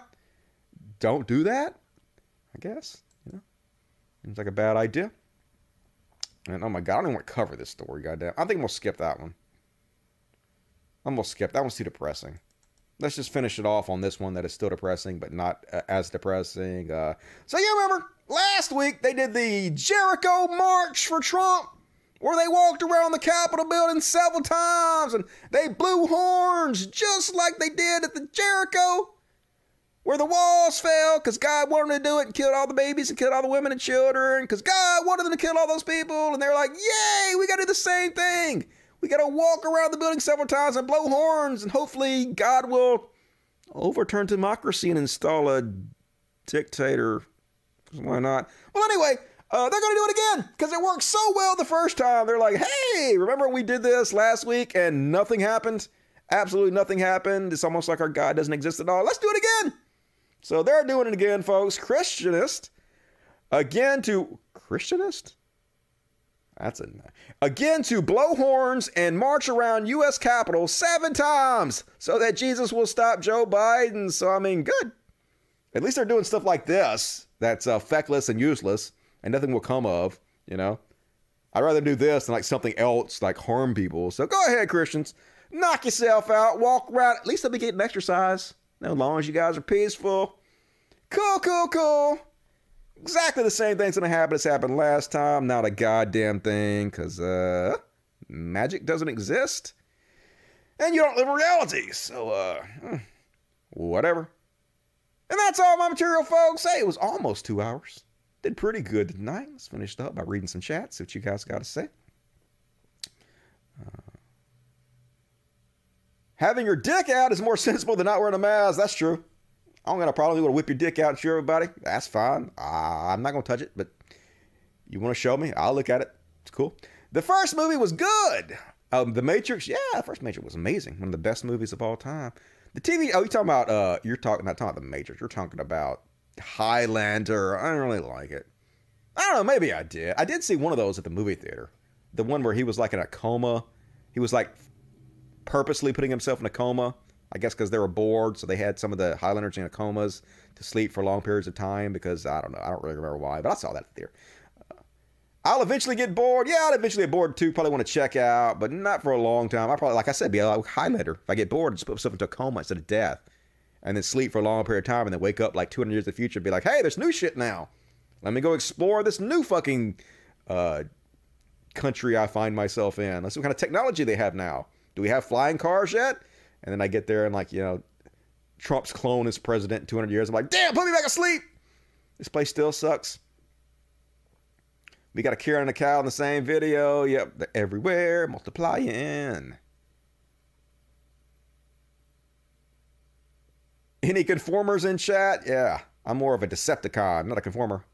A: don't do that. I guess. You know, Seems like a bad idea. And oh my god, I don't even want to cover this story, goddamn. I think gonna skip that one. I'm gonna skip that one's too depressing. Let's just finish it off on this one that is still depressing, but not uh, as depressing. Uh, so you remember last week they did the Jericho March for Trump, where they walked around the Capitol building several times and they blew horns just like they did at the Jericho where the walls fell because God wanted to do it and killed all the babies and killed all the women and children because God wanted them to kill all those people. And they're like, yay, we got to do the same thing. We got to walk around the building several times and blow horns, and hopefully God will overturn democracy and install a dictator. Why not? Well, anyway, uh, they're going to do it again because it worked so well the first time. They're like, hey, remember we did this last week and nothing happened? Absolutely nothing happened. It's almost like our God doesn't exist at all. Let's do it again. So they're doing it again, folks. Christianist. Again to Christianist? That's a again to blow horns and march around U.S. Capitol seven times so that Jesus will stop Joe Biden. So I mean, good. At least they're doing stuff like this that's uh, feckless and useless, and nothing will come of. You know, I'd rather do this than like something else like harm people. So go ahead, Christians, knock yourself out, walk around. At least I'll be getting exercise. As long as you guys are peaceful. Cool, cool, cool exactly the same thing's gonna happen as happened last time. Not a goddamn thing, because uh, magic doesn't exist, and you don't live in reality. So uh, hmm, whatever. And that's all my material, folks. Hey, it was almost two hours. Did pretty good tonight. Let's finish up by reading some chats. See what you guys got to say. Uh, having your dick out is more [laughs] sensible than not wearing a mask. That's true. I don't got a problem. You want to whip your dick out and show everybody? That's fine. I'm not going to touch it, but you want to show me? I'll look at it. It's cool. The first movie was good. Um, the Matrix, yeah, the first Matrix was amazing. One of the best movies of all time. The TV, oh, you're talking about, uh, you're talking, not talking about the Matrix. You're talking about Highlander. I don't really like it. I don't know. Maybe I did. I did see one of those at the movie theater. The one where he was like in a coma. He was like purposely putting himself in a coma I guess because they were bored, so they had some of the Highlanders in comas to sleep for long periods of time. Because I don't know, I don't really remember why, but I saw that there. Uh, I'll eventually get bored. Yeah, I'll eventually get bored too. Probably want to check out, but not for a long time. I probably, like I said, be a Highlander. If I get bored, just put myself into a coma instead of death, and then sleep for a long period of time, and then wake up like 200 years in the future, and be like, hey, there's new shit now. Let me go explore this new fucking uh, country I find myself in. Let's see what kind of technology they have now. Do we have flying cars yet? And then I get there and like, you know, Trump's clone is president in 200 years. I'm like, damn, put me back asleep. This place still sucks. We got a Karen and a cow in the same video. Yep, they're everywhere, multiplying. Any conformers in chat? Yeah, I'm more of a Decepticon, not a conformer.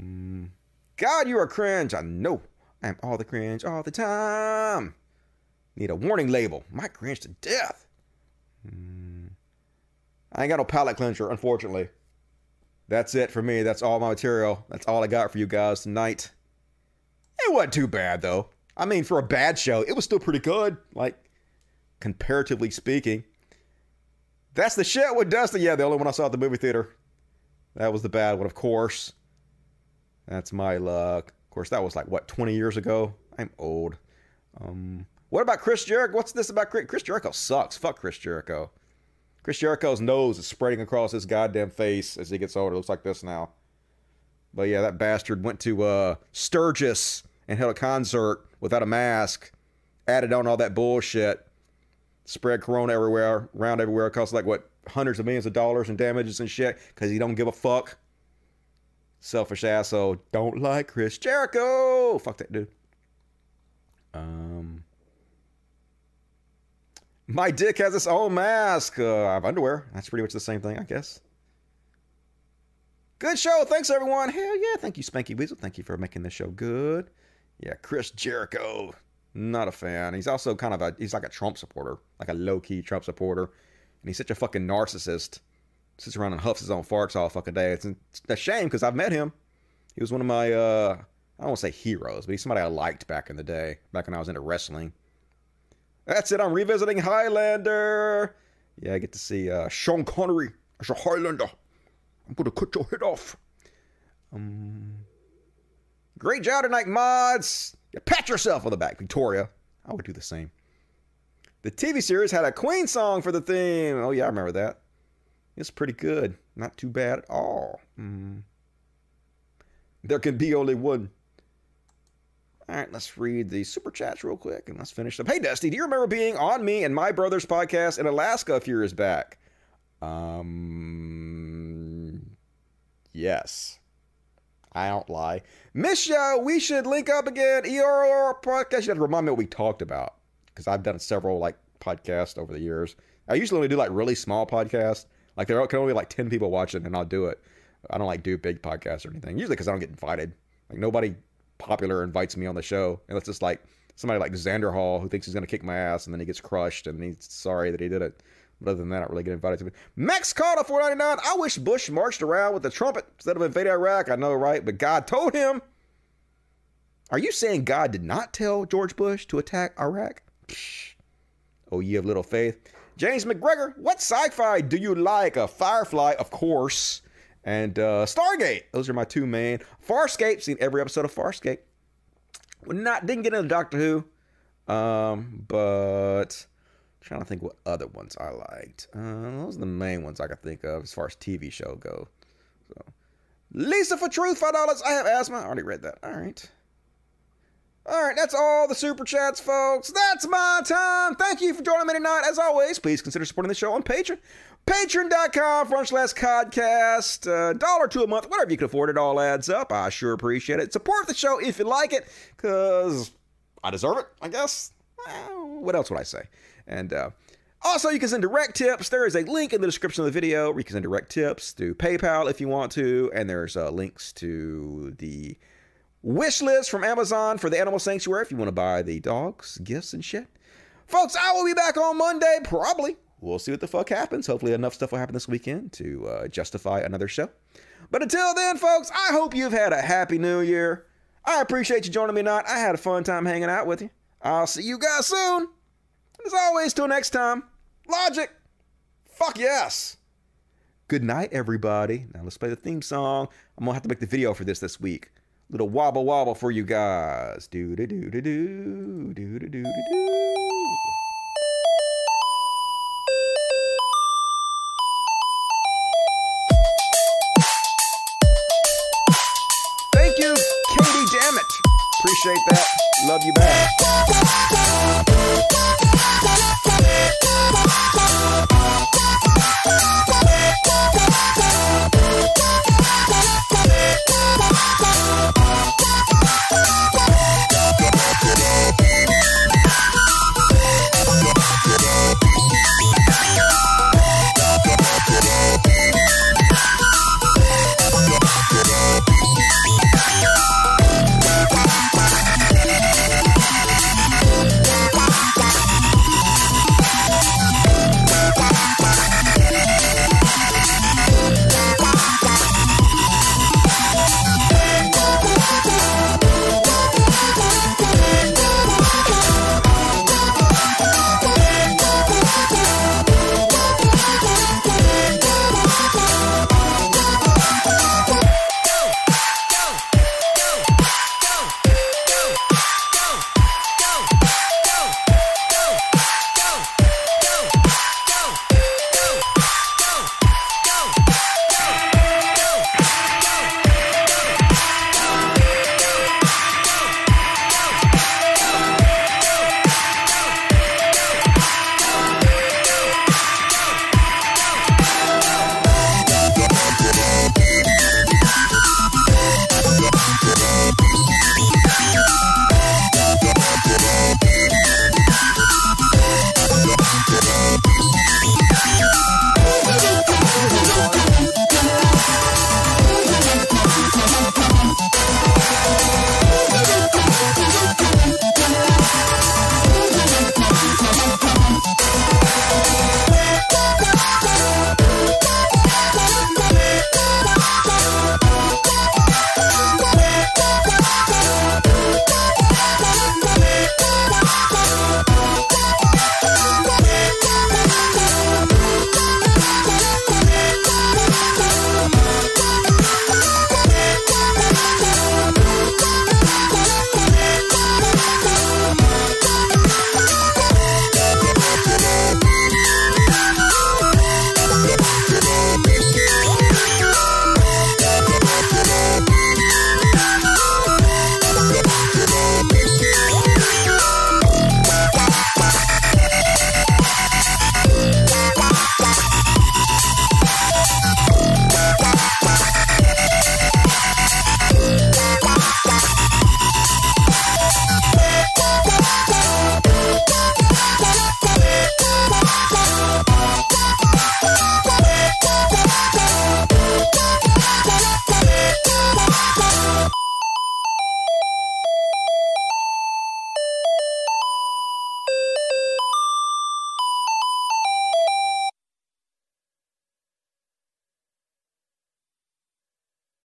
A: Mm. God, you are cringe. I know. I am all the cringe all the time. Need a warning label. My cringe to death. Mm. I ain't got no palate cleanser, unfortunately. That's it for me. That's all my material. That's all I got for you guys tonight. It wasn't too bad, though. I mean, for a bad show, it was still pretty good. Like, comparatively speaking. That's the shit with Dusty. Yeah, the only one I saw at the movie theater. That was the bad one, of course. That's my luck. Of course, that was like, what, 20 years ago? I'm old. Um, what about Chris Jericho? What's this about Chris? Chris Jericho sucks. Fuck Chris Jericho. Chris Jericho's nose is spreading across his goddamn face as he gets older. It looks like this now. But yeah, that bastard went to uh, Sturgis and held a concert without a mask, added on all that bullshit, spread corona everywhere, around everywhere. It costs like what hundreds of millions of dollars in damages and shit because he don't give a fuck. Selfish asshole. Don't like Chris Jericho. Fuck that dude. Um. My dick has its own mask. Uh, I have underwear. That's pretty much the same thing, I guess. Good show. Thanks, everyone. Hell yeah. Thank you, Spanky Weasel. Thank you for making this show good. Yeah, Chris Jericho. Not a fan. He's also kind of a, he's like a Trump supporter, like a low key Trump supporter. And he's such a fucking narcissist. Sits around and huffs his own farts all fucking day. It's, it's a shame because I've met him. He was one of my, uh, I don't want to say heroes, but he's somebody I liked back in the day, back when I was into wrestling. That's it. I'm revisiting Highlander. Yeah, I get to see uh, Sean Connery as a Highlander. I'm gonna cut your head off. Um, great job tonight, mods. Pat yourself on the back, Victoria. I would do the same. The TV series had a Queen song for the theme. Oh yeah, I remember that. It's pretty good. Not too bad at all. Mm. There can be only one all right, let's read the super chats real quick and let's finish up. Hey, Dusty, do you remember being on me and my brother's podcast in Alaska a few years back? Um, yes. I don't lie. Miss ya. We should link up again. ERR podcast. You have to remind me what we talked about because I've done several like podcasts over the years. I usually only do like really small podcasts. Like there can only be like ten people watching, and I'll do it. I don't like do big podcasts or anything. Usually because I don't get invited. Like nobody popular invites me on the show, and it's just like somebody like Xander Hall who thinks he's gonna kick my ass, and then he gets crushed, and he's sorry that he did it. But other than that, I don't really get invited to it. Max Carter, 499. I wish Bush marched around with a trumpet instead of invading Iraq. I know, right? But God told him. Are you saying God did not tell George Bush to attack Iraq? Oh, ye of little faith. James McGregor, what sci-fi do you like? A Firefly, of course, and uh, Stargate. Those are my two main. Farscape, seen every episode of Farscape. Not didn't get into Doctor Who, um, but trying to think what other ones I liked. Uh, those are the main ones I can think of as far as TV show go. So, Lisa for Truth, five dollars. I have asthma. I already read that. All right. All right, that's all the super chats, folks. That's my time. Thank you for joining me tonight. As always, please consider supporting the show on Patreon. Patreon.com front slash codcast. Uh, dollar to a month, whatever you can afford. It all adds up. I sure appreciate it. Support the show if you like it, because I deserve it, I guess. Well, what else would I say? And uh, also, you can send direct tips. There is a link in the description of the video where you can send direct tips through PayPal if you want to. And there's uh, links to the wish list from Amazon for the Animal Sanctuary if you want to buy the dogs, gifts, and shit. Folks, I will be back on Monday, probably. We'll see what the fuck happens. Hopefully, enough stuff will happen this weekend to uh, justify another show. But until then, folks, I hope you've had a happy new year. I appreciate you joining me tonight. I had a fun time hanging out with you. I'll see you guys soon. As always, till next time, logic. Fuck yes. Good night, everybody. Now let's play the theme song. I'm gonna have to make the video for this this week. Little wobble wobble for you guys. Do do do do do do do do do. Thank you, Katie. Damn it. Appreciate that. Love you back.